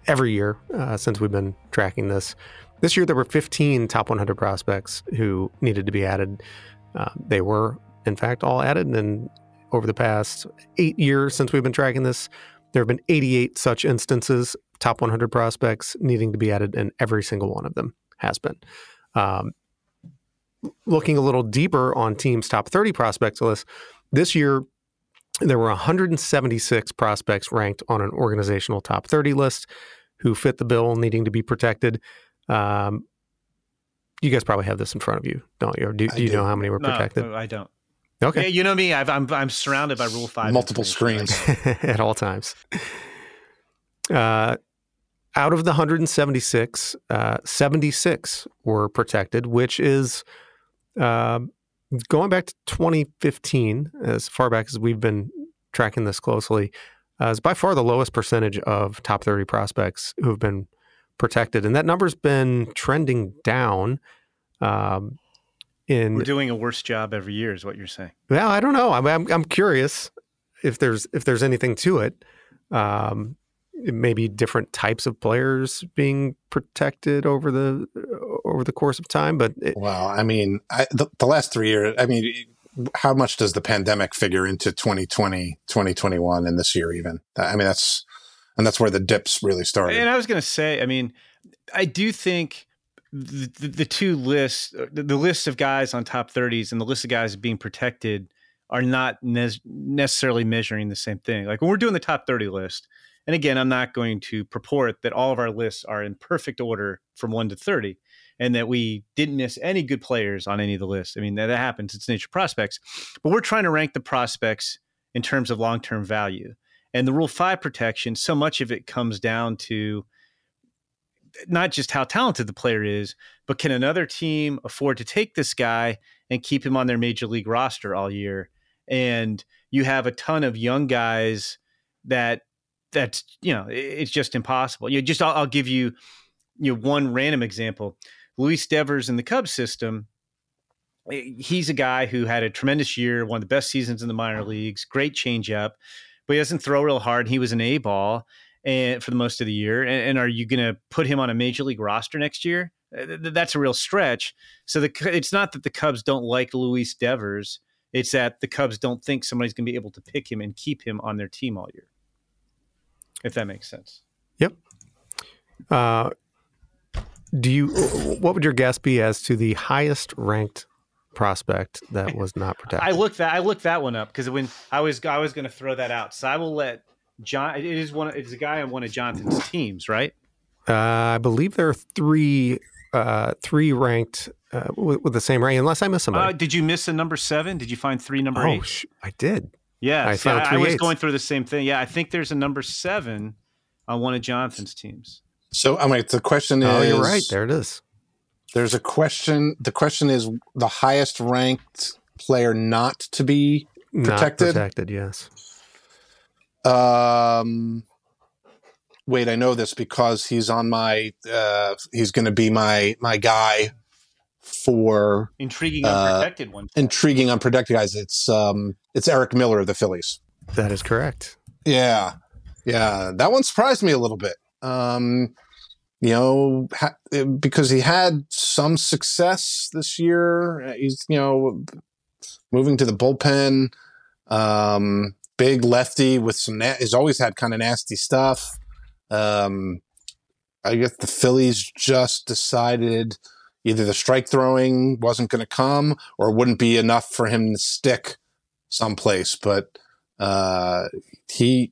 every year uh, since we've been tracking this. This year, there were 15 top 100 prospects who needed to be added. Uh, they were in fact, all added. And over the past eight years since we've been tracking this, there have been 88 such instances, top 100 prospects needing to be added, and every single one of them has been. Um, looking a little deeper on teams' top 30 prospects list, this year there were 176 prospects ranked on an organizational top 30 list who fit the bill needing to be protected. Um, you guys probably have this in front of you, don't you? Or do, do you do. know how many were protected? No, I don't. Okay. Yeah, you know me. i am I'm, I'm surrounded by Rule Five. Multiple screens at all times. Uh, out of the 176, uh, 76 were protected, which is uh, going back to 2015, as far back as we've been tracking this closely. Uh, is by far the lowest percentage of top 30 prospects who have been protected, and that number's been trending down. Um, in we're doing a worse job every year, is what you're saying. Well, I don't know. I'm I'm, I'm curious if there's if there's anything to it. Um, maybe different types of players being protected over the over the course of time. But it, well, I mean, I, the, the last three years, I mean, how much does the pandemic figure into 2020, 2021, and this year even? I mean, that's and that's where the dips really started. And I was going to say, I mean, I do think the, the, two lists, uh, the, the list of guys on top 30s and the list of guys being protected are not ne- necessarily measuring the same thing. Like when we're doing the top 30 list, and again, I'm not going to purport that all of our lists are in perfect order from 1 to 30 and that we didn't miss any good players on any of the lists. I mean, that, that happens. It's nature prospects. But we're trying to rank the prospects in terms of long term value. And the Rule 5 protection, so much of it comes down to not just how talented the player is, but can another team afford to take this guy and keep him on their major league roster all year? And you have a ton of young guys that that's you know it's just impossible. You just I'll, I'll give you you know one random example. Luis Devers in the Cubs system, eh, he's a guy who had a tremendous year, one of the best seasons in the minor leagues, great changeup, but he doesn't throw real hard. He was an A ball and for the most of the year. And, and are you going to put him on a major league roster next year? Uh, that's a real stretch. So the, it's not that the Cubs don't like Luis Devers. It's that the Cubs don't think somebody's going to be able to pick him and keep him on their team all year. If that makes sense. Yep. Uh, do you? What would your guess be as to the highest ranked prospect that was not protected? I looked that I looked that one up because when I was I was going to throw that out, so I will let John. It is one. It's a guy on one of Jonathan's teams, right? Uh, I believe there are three uh, three ranked uh, with, with, the same rank, unless I miss somebody. Uh, did you miss a number seven? Did you find three number oh, eight? Sh- I did. Yeah, I see, found I, I was going through the same thing. Yeah, I think there's a number seven on one of Jonathan's teams. So, I mean, the question is. Oh, you're right. There it is. There's a question. The question is the highest ranked player not to be protected. Not protected, yes. Um, wait, I know this because he's on my. Uh, he's going to be my my guy for intriguing unprotected one. Intriguing unprotected guys. It's um, it's Eric Miller of the Phillies. That is correct. Yeah, yeah, that one surprised me a little bit. Um, you know, ha- because he had some success this year. He's you know moving to the bullpen. Um, big lefty with some. Na- he's always had kind of nasty stuff. Um, I guess the Phillies just decided either the strike throwing wasn't going to come or wouldn't be enough for him to stick someplace. But uh, he,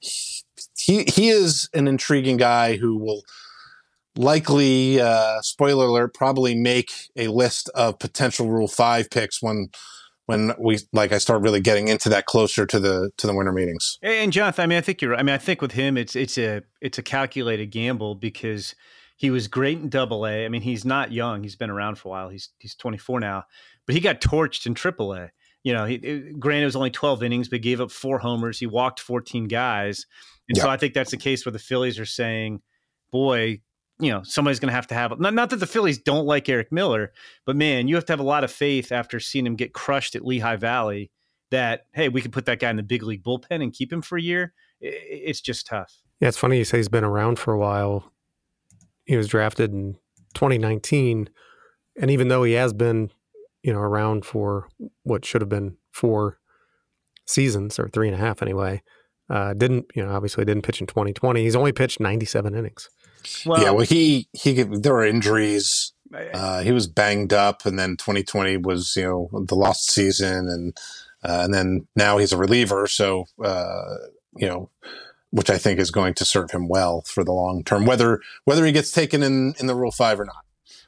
he he is an intriguing guy who will likely, uh, spoiler alert, probably make a list of potential Rule Five picks when when we like I start really getting into that closer to the to the winter meetings. And Jonathan, I mean, I think you're. I mean, I think with him, it's it's a it's a calculated gamble because he was great in Double A. I mean, he's not young; he's been around for a while. He's he's 24 now, but he got torched in Triple A. You know, he it, granted it was only 12 innings, but gave up four homers. He walked 14 guys, and yeah. so I think that's the case where the Phillies are saying, "Boy, you know somebody's going to have to have not, not that the Phillies don't like Eric Miller, but man, you have to have a lot of faith after seeing him get crushed at Lehigh Valley that hey, we could put that guy in the big league bullpen and keep him for a year. It's just tough. Yeah, it's funny you say he's been around for a while. He was drafted in 2019, and even though he has been you know, around for what should have been four seasons or three and a half anyway. Uh, didn't you know? Obviously, didn't pitch in 2020. He's only pitched 97 innings. Well, yeah, well, he he there were injuries. Uh, he was banged up, and then 2020 was you know the lost season, and uh, and then now he's a reliever. So uh, you know, which I think is going to serve him well for the long term, whether whether he gets taken in in the Rule Five or not.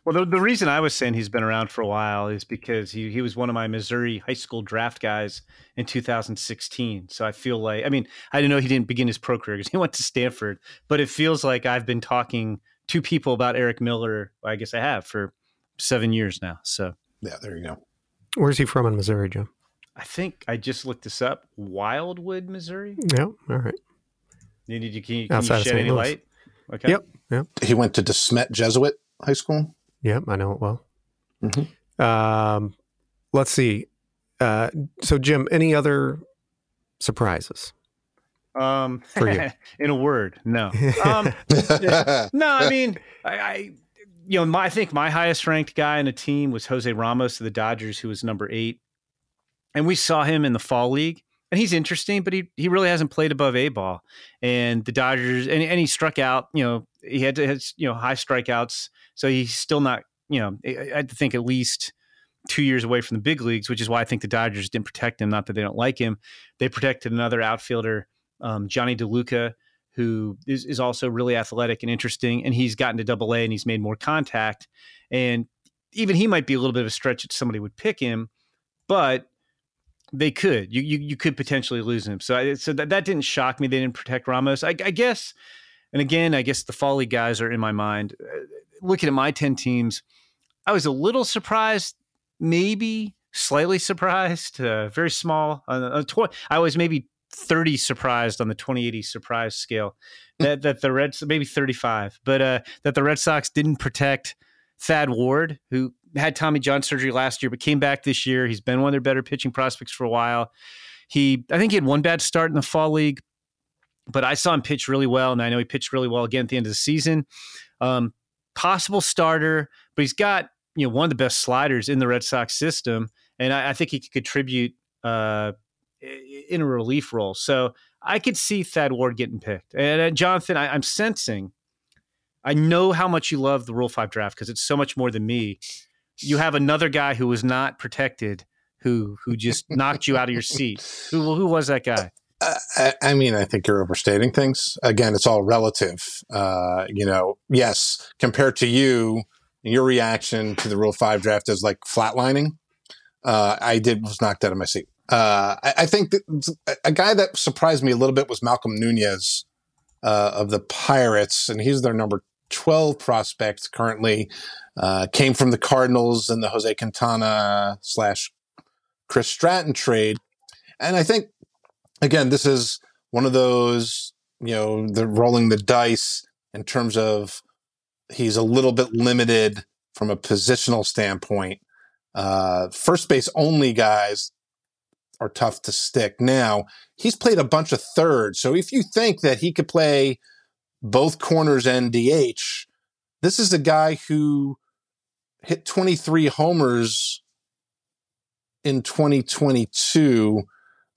Well, the, the reason I was saying he's been around for a while is because he, he was one of my Missouri high school draft guys in 2016. So I feel like, I mean, I didn't know he didn't begin his pro career because he went to Stanford, but it feels like I've been talking to people about Eric Miller. I guess I have for seven years now. So yeah, there you go. Where's he from in Missouri, Joe? I think I just looked this up. Wildwood, Missouri. Yeah. All right. Did you, can you, can you shed any light? Okay. Yep. Yep. He went to DeSmet Jesuit High School. Yep, I know it well. Mm-hmm. Um, let's see. Uh, so, Jim, any other surprises? Um, for you, in a word, no. Um, no, I mean, I, I, you know, my, I think my highest ranked guy in a team was Jose Ramos of the Dodgers, who was number eight, and we saw him in the fall league, and he's interesting, but he he really hasn't played above a ball, and the Dodgers, and, and he struck out. You know, he had to, has, you know, high strikeouts so he's still not, you know, I, I think at least two years away from the big leagues, which is why I think the Dodgers didn't protect him. Not that they don't like him, they protected another outfielder, um, Jonny DeLuca, who is, is also really athletic and interesting, and he's gotten to Double A and he's made more contact. And even he might be a little bit of a stretch that somebody would pick him, but they could. You you, you could potentially lose him. So I, so that, that didn't shock me. They didn't protect Ramos. I, I guess. And again, I guess the Folly guys are in my mind looking at my 10 teams, I was a little surprised, maybe slightly surprised, uh, very small. Uh, tw- I was maybe 30 surprised on the 2080 surprise scale hmm. that, that the Reds, maybe 35, but uh, that the Red Sox didn't protect Thad Ward, who had Tommy John surgery last year, but came back this year. He's been one of their better pitching prospects for a while. He, I think he had one bad start in the fall league, but I saw him pitch really well, and I know he pitched really well again at the end of the season. Um, possible starter, but he's got you know one of the best sliders in the Red Sox system, and I, I think he could contribute uh, in a relief role. So I could see Thad Ward getting picked. And uh, Jonathan, I, I'm sensing. I know how much you love the Rule Five draft because it's so much more than me. You have another guy who was not protected, who who just knocked you out of your seat. Who who was that guy? I, I, mean, I think you're overstating things. Again, it's all relative. Uh, you know, yes, compared to you, your reaction to the Rule Five draft is like flatlining. Uh, I did was knocked out of my seat. Uh, I, I, think a guy that surprised me a little bit was Malcolm Nunez uh, of the Pirates, and he's their number 12 prospect currently. Uh, came from the Cardinals in the Jose Quintana slash Chris Stratton trade. And I think again, this is one of those, you know, the rolling the dice in terms of he's a little bit limited from a positional standpoint. Uh, first base only guys are tough to stick. Now, he's played a bunch of thirds. So if you think that he could play both corners and DH, this is a guy who hit 23 homers in 2022.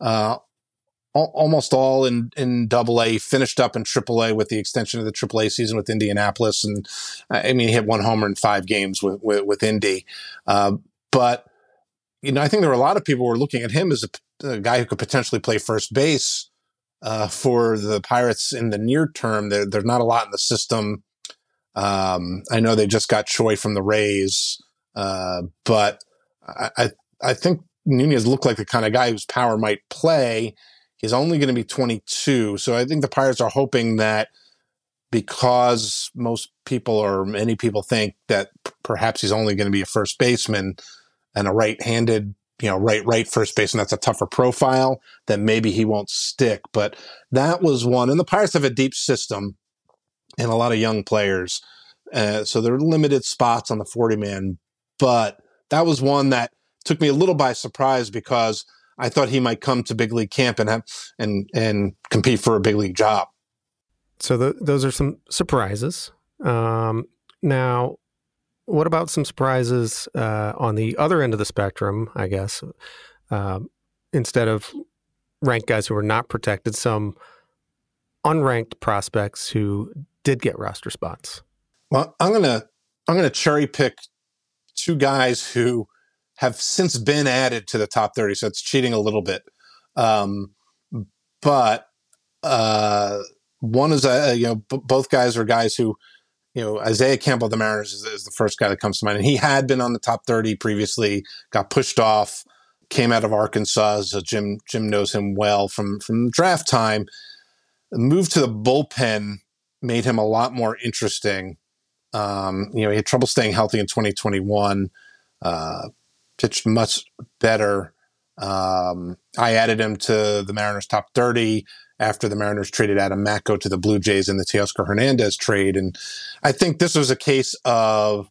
Uh, almost all in in Double A, finished up in Triple A with the extension of the Triple A season with Indianapolis, and I mean, he hit one homer in five games with with, with Indy. Uh, but you know, I think there were a lot of people who were looking at him as a, a guy who could potentially play first base uh, for the Pirates in the near term. There, there's not a lot in the system. Um, I know they just got Choi from the Rays, uh, but I, I I think Nunez looked like the kind of guy whose power might play He's only going to be 22. So I think the Pirates are hoping that because most people or many people think that p- perhaps he's only going to be a first baseman and a right-handed, you know, right right first baseman that's a tougher profile, then maybe he won't stick. But that was one. And the Pirates have a deep system and a lot of young players. Uh, so there are limited spots on the 40 man, but that was one that took me a little by surprise because – I thought he might come to big league camp and have and and compete for a big league job. So those are some surprises. Um, now, what about some surprises uh, on the other end of the spectrum? I guess uh, instead of ranked guys who were not protected, some unranked prospects who did get roster spots. Well, I'm gonna I'm gonna cherry pick two guys who have since been added to the top 30, so it's cheating a little bit. Um, but uh, one is a you know b- both guys are guys who you know Isaiah Campbell of the Mariners is, is, the first guy that comes to mind, and he had been on the top 30 previously, got pushed off, came out of Arkansas. So Jim Jim knows him well from from draft time. Moved to the bullpen made him a lot more interesting. Um, you know, he had trouble staying healthy in 2021. Uh, pitched much better. Um, I added him to the Mariners top 30 after the Mariners traded Adam Macko to the Blue Jays in the Teoscar Hernandez trade. And I think this was a case of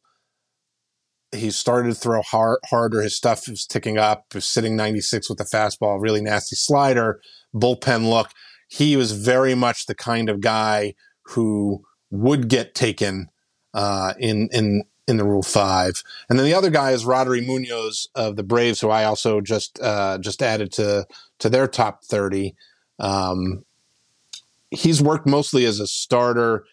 he started to throw hard, harder. His stuff was ticking up, was sitting 96 with a fastball, really nasty slider, bullpen look. He was very much the kind of guy who would get taken uh, in in in the Rule Five. And then the other guy is Roddery Munoz of the Braves, who I also just uh, just added to to their top thirty. Um, he's worked mostly as a starter,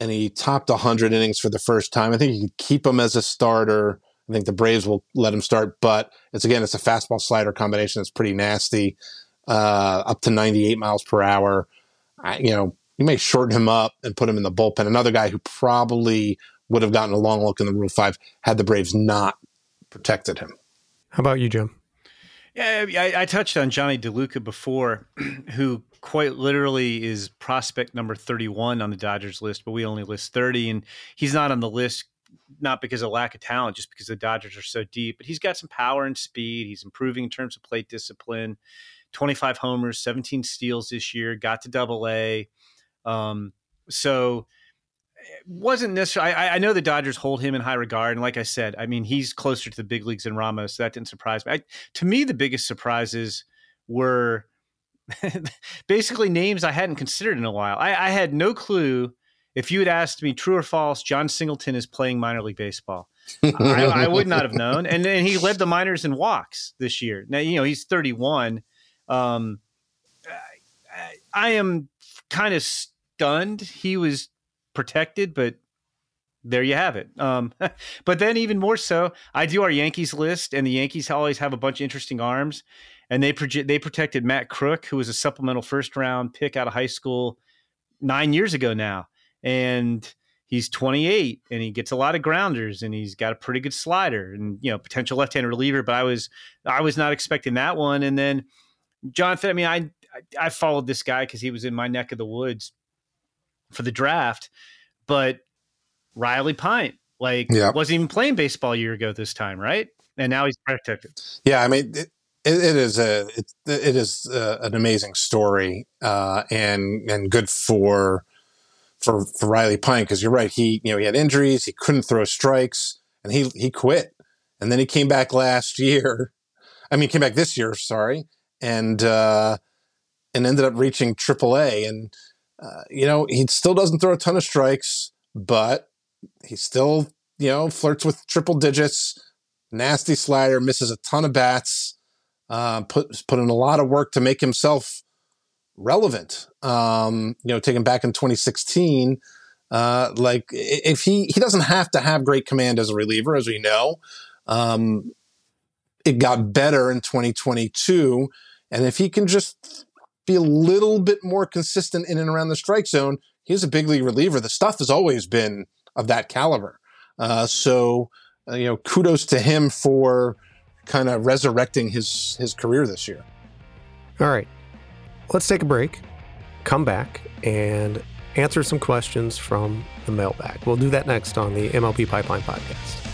and he topped hundred innings for the first time. I think you can keep him as a starter. I think the Braves will let him start, but it's again it's a fastball slider combination that's pretty nasty, uh, up to 98 miles per hour. I, you know, you may shorten him up and put him in the bullpen. Another guy who probably would have gotten a long look in the Rule Five had the Braves not protected him. How about you, Jim? Yeah, I, I touched on Jonny DeLuca before, who quite literally is prospect number 31 on the Dodgers list, but we only list 30, and he's not on the list not because of lack of talent, just because the Dodgers are so deep. But he's got some power and speed. He's improving in terms of plate discipline. 25 homers, 17 steals this year. Got to Double A. Um, so wasn't necessarily. I, I, know the Dodgers hold him in high regard, and like I said, I mean he's closer to the big leagues than Ramos, so that didn't surprise me. I, to me, the biggest surprises were basically names I hadn't considered in a while. I, I, had no clue. If you had asked me true or false, Jon Singleton is playing minor league baseball. I, I, would not have known. And, and he led the minors in walks this year. Now you know he's 31. Um, I, I am kind of stunned. He was protected, but there you have it. Um, but then even more so, I do our Yankees list, and the Yankees always have a bunch of interesting arms, and they proje- they protected Matt Krook, who was a supplemental first round pick out of high school nine years ago now, and he's 28 and he gets a lot of grounders and he's got a pretty good slider and you know potential left-handed reliever. But I was I was not expecting that one, and then Jonathan. I mean, I I followed this guy because he was in my neck of the woods for the draft, but Riley Pint, like, yeah. wasn't even playing baseball a year ago this time, right? And now he's protected. Yeah, I mean, it, it is a it, it is a, an amazing story, uh, and and good for for for Riley Pint because you're right. He you know he had injuries, he couldn't throw strikes, and he he quit, and then he came back last year. I mean, came back this year, sorry, and uh, and ended up reaching AAA. And uh, you know, he still doesn't throw a ton of strikes, but he still, you know, flirts with triple digits. Nasty slider, misses a ton of bats. Uh, put put in a lot of work to make himself relevant. Um, you know, taken back in 2016. Uh, like if he he doesn't have to have great command as a reliever, as we know. Um, it got better in 2022, and if he can just be a little bit more consistent in and around the strike zone. He's a big league reliever. The stuff has always been of that caliber. Uh, so, uh, you know, kudos to him for kind of resurrecting his his career this year. All right, let's take a break, come back, and answer some questions from the mailbag. We'll do that next on the MLB Pipeline podcast.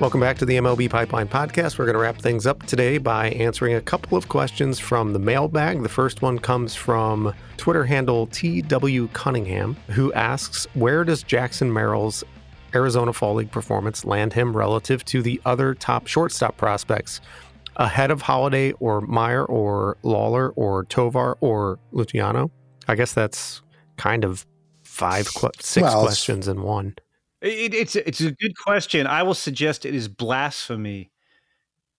Welcome back to the MLB Pipeline Podcast. We're going to wrap things up today by answering a couple of questions from the mailbag. The first one comes from Twitter handle TW Cunningham, who asks Where does Jackson Merrill's Arizona Fall League performance land him relative to the other top shortstop prospects? Ahead of Holliday or Meyer or Lawlar or Tovar or Luciano? I guess that's kind of five, six well, questions in one. It, it's it's a good question. I will suggest it is blasphemy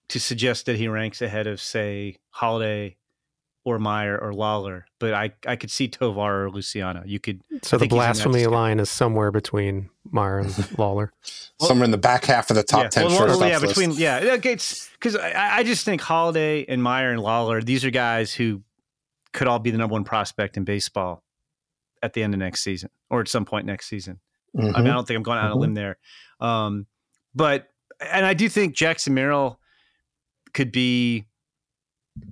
to suggest that he ranks ahead of, say, Holliday or Meyer or Lawlar, but I I could see Tovar or Luciano. You could. So the blasphemy line is somewhere between Meyer and Lawlar, well, somewhere in the back half of the top yeah, ten. Well, well yeah, between list. yeah, it's because I, I just think Holliday and Meyer and Lawlar These are guys who could all be the number one prospect in baseball at the end of next season or at some point next season. Mm-hmm. I mean, I mm-hmm. don't think I'm going out on mm-hmm. a limb there. Um, but and I do think Jackson Merrill could be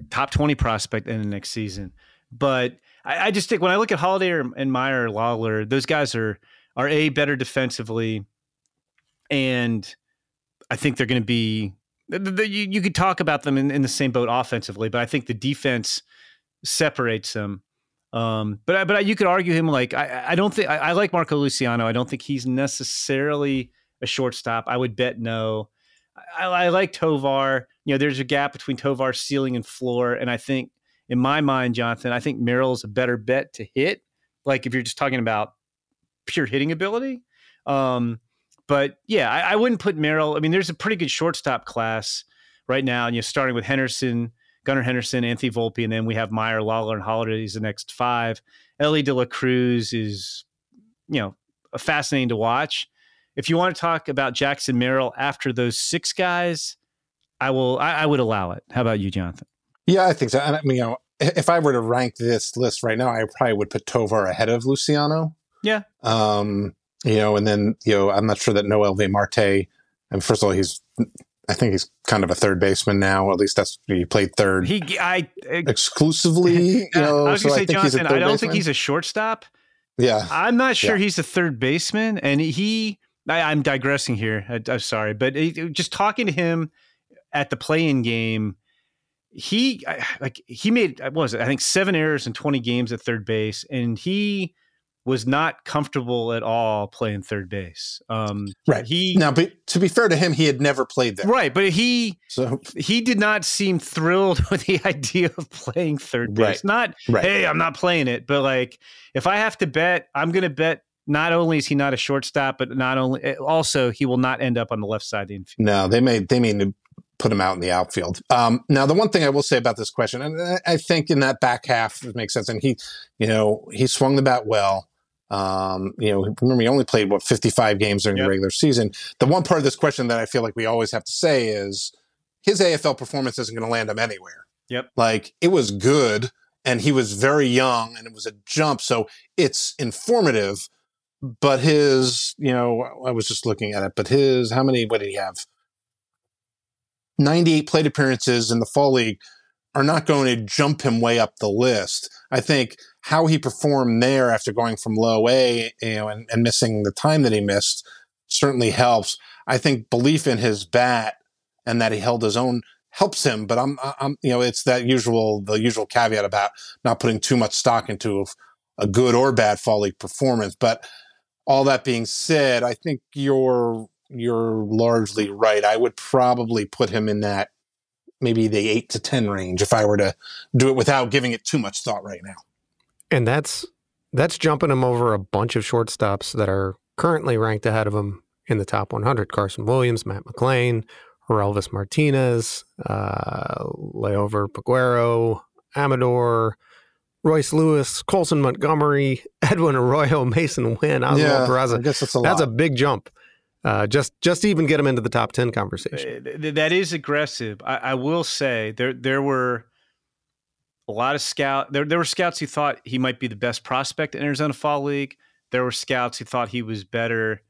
top 20 prospect in the next season. But I, I just think when I look at Holliday and Meyer Lawlar, those guys are are a better defensively, and I think they're going to be. The, the, you, you could talk about them in, in the same boat offensively, but I think the defense separates them. Um, but but you could argue him like I, I don't think I, I, like Marco Luciano. I don't think he's necessarily a shortstop. I would bet no. I, I like Tovar. You know, there's a gap between Tovar's ceiling and floor, and I think in my mind, Jonathan, I think Merrill's a better bet to hit. Like if you're just talking about pure hitting ability. Um, but yeah, I, I wouldn't put Merrill. I mean, there's a pretty good shortstop class right now, and you're starting with Henderson Gunnar Henderson, Anthony Volpe, and then we have Meyer, Lawlar, and Holliday is the next five. Elly De La Cruz is, you know, fascinating to watch. If you want to talk about Jackson Merrill after those six guys, I will. I, I would allow it. How about you, Jonathan? Yeah, I think so. And I mean, you know, if I were to rank this list right now, I probably would put Tovar ahead of Luciano. Yeah. Um, you know, and then you know, I'm not sure that Noelvi Marte. And first of all, he's I think he's kind of a third baseman now. At least that's he played third. He I, uh, I exclusively. You know, I was so say, Johnson. I don't baseman. think he's a shortstop. Yeah, I'm not sure yeah. he's a third baseman, and he. I, am digressing here. I, am sorry, but it, just talking to him at the play-in game, he like he made what was it? I think seven errors in 20 games at third base, and he was not comfortable at all playing third base. Um, right. He now, but to be fair to him, he had never played there. Right, but he so he did not seem thrilled with the idea of playing third base. Right. Not right. hey, I'm not playing it, but like if I have to bet, I'm going to bet. Not only is he not a shortstop, but not only eh, also he will not end up on the left side of the infield. No, they may they may put him out in the outfield. Um, now, the one thing I will say about this question, and I think in that back half it makes sense, and he, you know, he swung the bat well. Um, you know, remember he only played what 55 games during yep. the regular season. The one part of this question that I feel like we always have to say is his AFL performance isn't going to land him anywhere. Yep. Like it was good and he was very young and it was a jump. So it's informative, but his, you know, I was just looking at it, but his, how many, what did he have? 98 plate appearances in the fall league are not going to jump him way up the list. I think how he performed there after going from low A, you know, and, and missing the time that he missed certainly helps. I think belief in his bat and that he held his own helps him. But I'm, I'm, you know, it's that usual, the usual caveat about not putting too much stock into a good or bad fall league performance. But all that being said, I think you're you're largely right. I would probably put him in that maybe the eight to ten range if I were to do it without giving it too much thought right now. And that's that's jumping him over a bunch of shortstops that are currently ranked ahead of him in the top 100. Carson Williams, Matt McLain, Orelvis Martinez, uh, Liover Peguero, Amador, Royce Lewis, Colson Montgomery, Edwin Arroyo, Masyn Winn, Oswald yeah, Peraza. I guess that's a That's a big jump. Uh, just just even get him into the top ten conversation. That is aggressive. I, I will say there there were a lot of scout. There, there were scouts who thought he might be the best prospect in Arizona Fall League. There were scouts who thought he was better.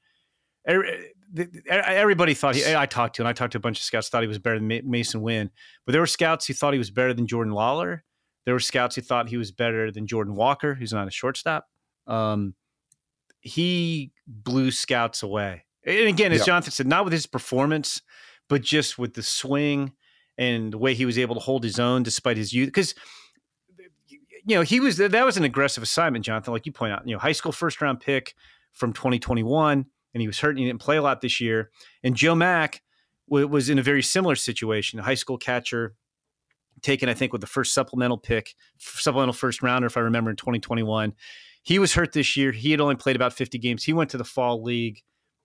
Everybody thought he. I talked to and I talked to a bunch of scouts thought he was better than Masyn Winn, but there were scouts who thought he was better than Jordan Lawlar. There were scouts who thought he was better than Jordan Walker, who's not a shortstop. Um, he blew scouts away. And again, as Jonathan said, not with his performance, but just with the swing and the way he was able to hold his own despite his youth. Because you know he was that was an aggressive assignment, Jonathan. Like you point out, you know, high school first round pick from 2021, and he was hurt and he didn't play a lot this year. And Joe Mack w- was in a very similar situation, a high school catcher taken, I think, with the first supplemental pick, supplemental first rounder, if I remember, in 2021. He was hurt this year. He had only played about 50 games. He went to the fall league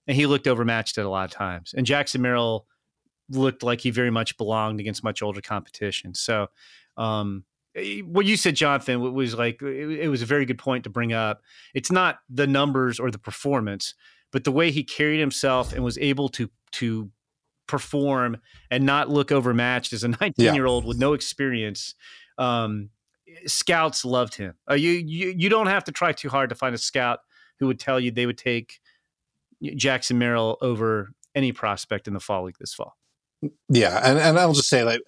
and he looked overmatched at a lot of times. And Jackson Merrill looked like he very much belonged against much older competition. So, um, what you said, Jonathan, was like it, was a very good point to bring up. It's not the numbers or the performance, but the way he carried himself and was able to to perform and not look overmatched as a 19 yeah. year old with no experience. Um, scouts loved him. Uh, you, you you don't have to try too hard to find a scout who would tell you they would take Jackson Merrill over any prospect in the fall league this fall. Yeah, and, and I'll just say like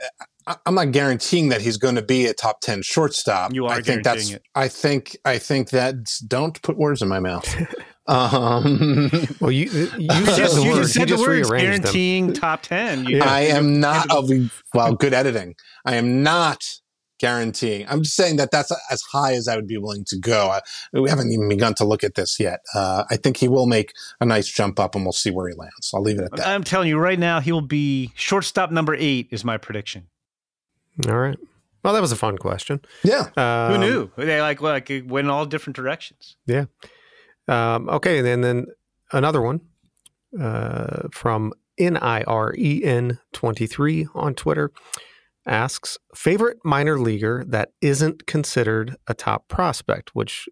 I'm not guaranteeing that he's going to be a top ten shortstop. You are I think that's. It. I think I think that don't put words in my mouth. um, well, you you just, you just said the words guaranteeing them. top ten. You, I am not. well, good editing. I am not guaranteeing. I'm just saying that that's as high as I would be willing to go. I, we haven't even begun to look at this yet. Uh, I think he will make a nice jump up, and we'll see where he lands. I'll leave it at that. I'm telling you right now, he will be shortstop number eight. Is my prediction. All right. Well, that was a fun question. Yeah. Um, Who knew? They like like went in all different directions. Yeah. Um, okay, and then, then another one uh, from N I R E N twenty three on Twitter asks favorite minor leaguer that isn't considered a top prospect, which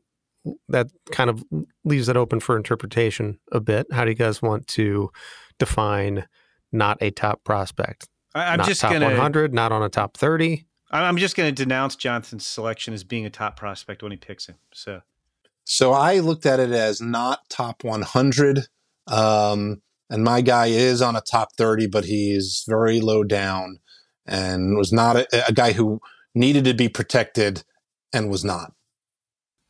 that kind of leaves it open for interpretation a bit. How do you guys want to define not a top prospect? I'm not just top gonna, 100, not on a top 30. I'm just going to denounce Jonathan's selection as being a top prospect when he picks him. So, so I looked at it as not top 100. Um, and my guy is on a top 30, but he's very low down and was not a, a guy who needed to be protected and was not.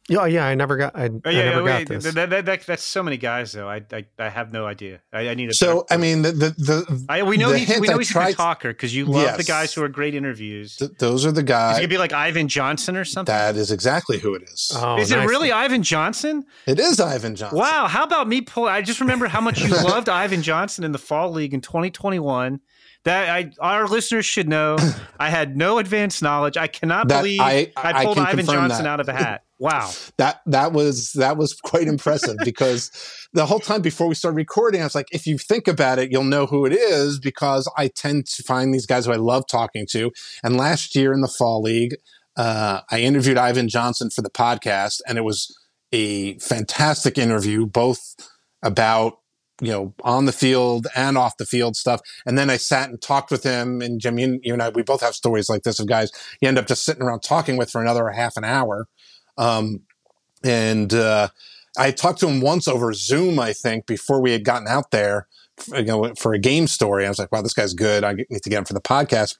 Yeah, yeah, I never got. I, oh, yeah, I never wait, got this. That, that, that, that's so many guys, though. I, I, I have no idea. I, I need. A so I mean, the the, the I, we know he's, we know he's a good talker because you love yes. the guys who are great interviews. Th- those are the guys. It could be like Ivan Johnson or something. That is exactly who it is. Oh, is nice. it really Ivan Johnson? It is Ivan Johnson. Wow, how about me pull? I just remember how much you loved Ivan Johnson in the fall league in 2021 that I our listeners should know. I had no advanced knowledge. I cannot that believe I, I, I pulled Ivan Johnson that. out of a hat. Wow. that that was that was quite impressive because the whole time before we started recording, I was like, if you think about it, you'll know who it is because I tend to find these guys who I love talking to. And last year in the fall league, uh, I interviewed Ivan Johnson for the podcast, and it was a fantastic interview, both about you know, on the field and off the field stuff. And then I sat and talked with him. And Jim, you, you and I, we both have stories like this of guys you end up just sitting around talking with for another half an hour. Um, and uh, I talked to him once over Zoom, I think, before we had gotten out there, you know, for a game story. I was like, wow, this guy's good. I need to get him for the podcast.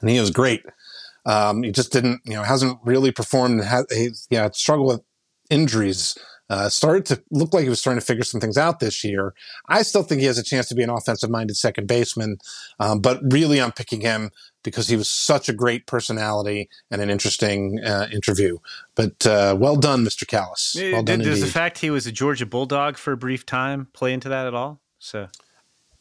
And he was great. Um, he just didn't, you know, hasn't really performed. he's, yeah, struggled with injuries uh, started to look like he was starting to figure some things out this year. I still think he has a chance to be an offensive minded second baseman, um, but really I'm picking him because he was such a great personality and an interesting uh, interview. But uh, well done, Mr. Callis. Well done. Does indeed. the fact he was a Georgia Bulldog for a brief time play into that at all? So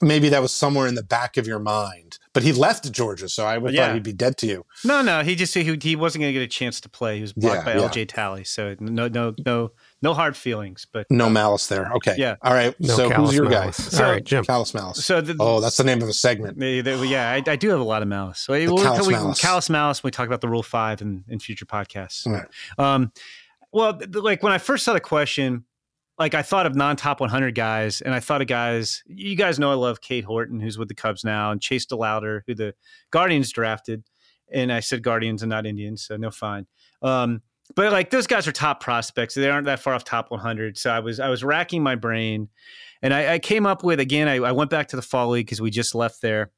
maybe that was somewhere in the back of your mind. But he left Georgia, so I would yeah. thought he'd be dead to you. No, no, he just he, he wasn't going to get a chance to play. He was blocked yeah, by yeah. LJ Talley, so no, no, no, no hard feelings. But no malice there. Okay, yeah. All right. No so who's your malice. guy? So, All right, Jim. Callous malice. So the, oh, that's the name of a segment. They, they, yeah, I, I, do have a lot of malice. So the we, callous we, malice. Callous malice. We talk about the Rule Five in, in future podcasts. Right. Um, well, like when I first saw the question, like I thought of non-top 100 guys, and I thought of guys. You guys know I love Cade Horton, who's with the Cubs now, and Chase DeLauter, who the Guardians drafted. and I said Guardians and not Indians, so no fine. Um, but like those guys are top prospects; they aren't that far off top 100. So I was I was racking my brain, and I, I came up with again. I, I went back to the fall league because we just left there,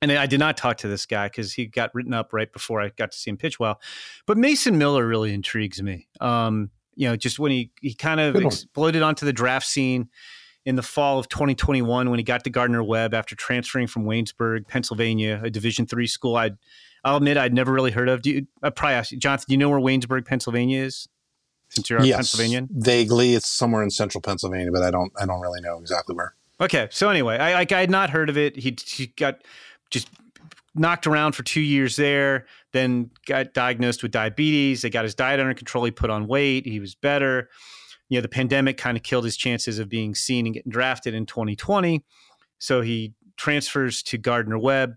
and I did not talk to this guy because he got written up right before I got to see him pitch well. But Mason Miller really intrigues me. Um, you know, just when he he kind of exploded onto the draft scene in the fall of 2021 when he got to Gardner Webb after transferring from Waynesburg, Pennsylvania, a Division three school I'd I'll admit I'd never really heard of. Do you, I probably asked you, Jonathan, do you know where Waynesburg, Pennsylvania is? Since you're yes, Pennsylvanian? Vaguely, it's somewhere in central Pennsylvania, but I don't I don't really know exactly where. Okay. So anyway, I like I had not heard of it. He he got just knocked around for two years there, then got diagnosed with diabetes. They got his diet under control. He put on weight. He was better. You know, the pandemic kind of killed his chances of being seen and getting drafted in 2020. So he transfers to Gardner Webb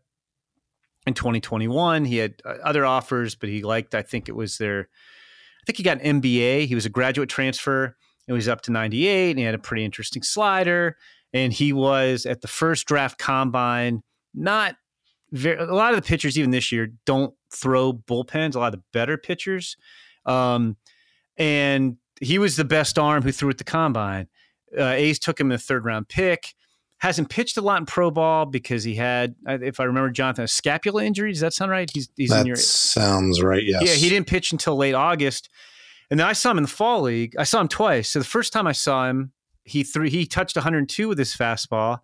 in 2021. He had uh, other offers, but he liked, I think it was their, I think he got an MBA. He was a graduate transfer. It was up to 98 and he had a pretty interesting slider. And he was at the first draft combine, not very, a lot of the pitchers, even this year, don't throw bullpens, a lot of the better pitchers. Um, and he was the best arm who threw at the combine. Uh, A's took him in the third round pick hasn't pitched a lot in pro ball because he had, if I remember, Jonathan, a scapula injury. Does that sound right? He's, he's that in your sounds right. Yes. Yeah, he didn't pitch until late August, and then I saw him in the fall league. I saw him twice. So the first time I saw him, he threw, he touched 102 with his fastball,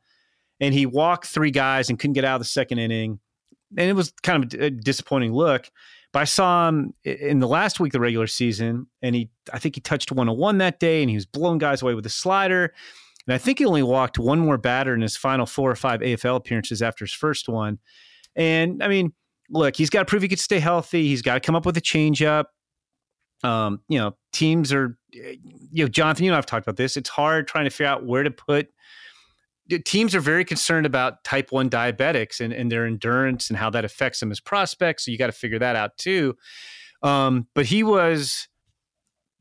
and he walked three guys and couldn't get out of the second inning, and it was kind of a disappointing look. But I saw him in the last week of the regular season, and he, I think he touched 101 that day, and he was blowing guys away with a slider and I think he only walked one more batter in his final four or five AFL appearances after his first one. And I mean, look, he's got to prove he could stay healthy. He's got to come up with a changeup. Um, you know, teams are, you know, Jonathan, you know, I've talked about this. It's hard trying to figure out where to put. Teams are very concerned about type 1 diabetics and, and their endurance and how that affects them as prospects. So you got to figure that out too. Um, but he was,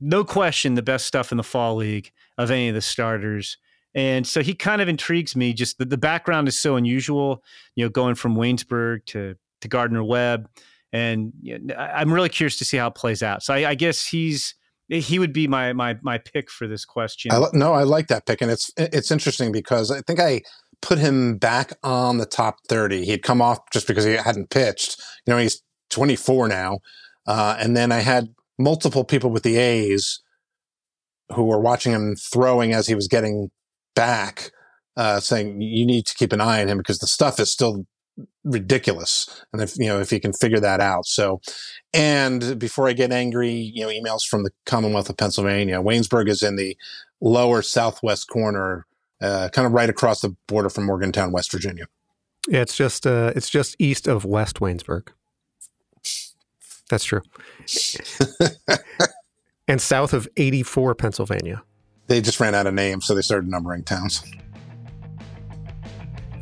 no question, the best stuff in the fall league of any of the starters. And so he kind of intrigues me. Just the, the background is so unusual, you know, going from Waynesburg to to Gardner Webb, and you know, I'm really curious to see how it plays out. So I, I, guess he's he would be my my my pick for this question. I, no, I like that pick, and it's it's interesting because I think I put him back on the top 30. He'd come off just because he hadn't pitched. You know, he's 24 now, uh, and then I had multiple people with the A's who were watching him throwing as he was getting back uh, saying you need to keep an eye on him because the stuff is still ridiculous. And if you know if he can figure that out. So and before i get angry you know emails from the commonwealth of pennsylvania. Waynesburg is in the lower southwest corner uh, kind of right across the border from morgantown west virginia. Yeah it's just uh, it's just east of west waynesburg. That's true. And south of 84 pennsylvania they just ran out of names, so they started numbering towns.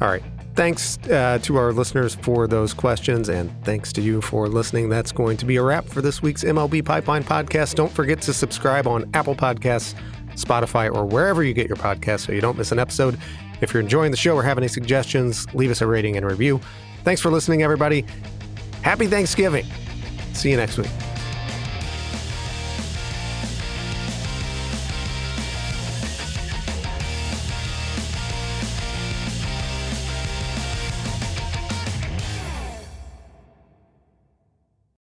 All right. Thanks uh, to our listeners for those questions, and thanks to you for listening. That's going to be a wrap for this week's MLB Pipeline podcast. Don't forget to subscribe on Apple Podcasts, Spotify, or wherever you get your podcasts so you don't miss an episode. If you're enjoying the show or have any suggestions, leave us a rating and review. Thanks for listening, everybody. Happy Thanksgiving. See you next week.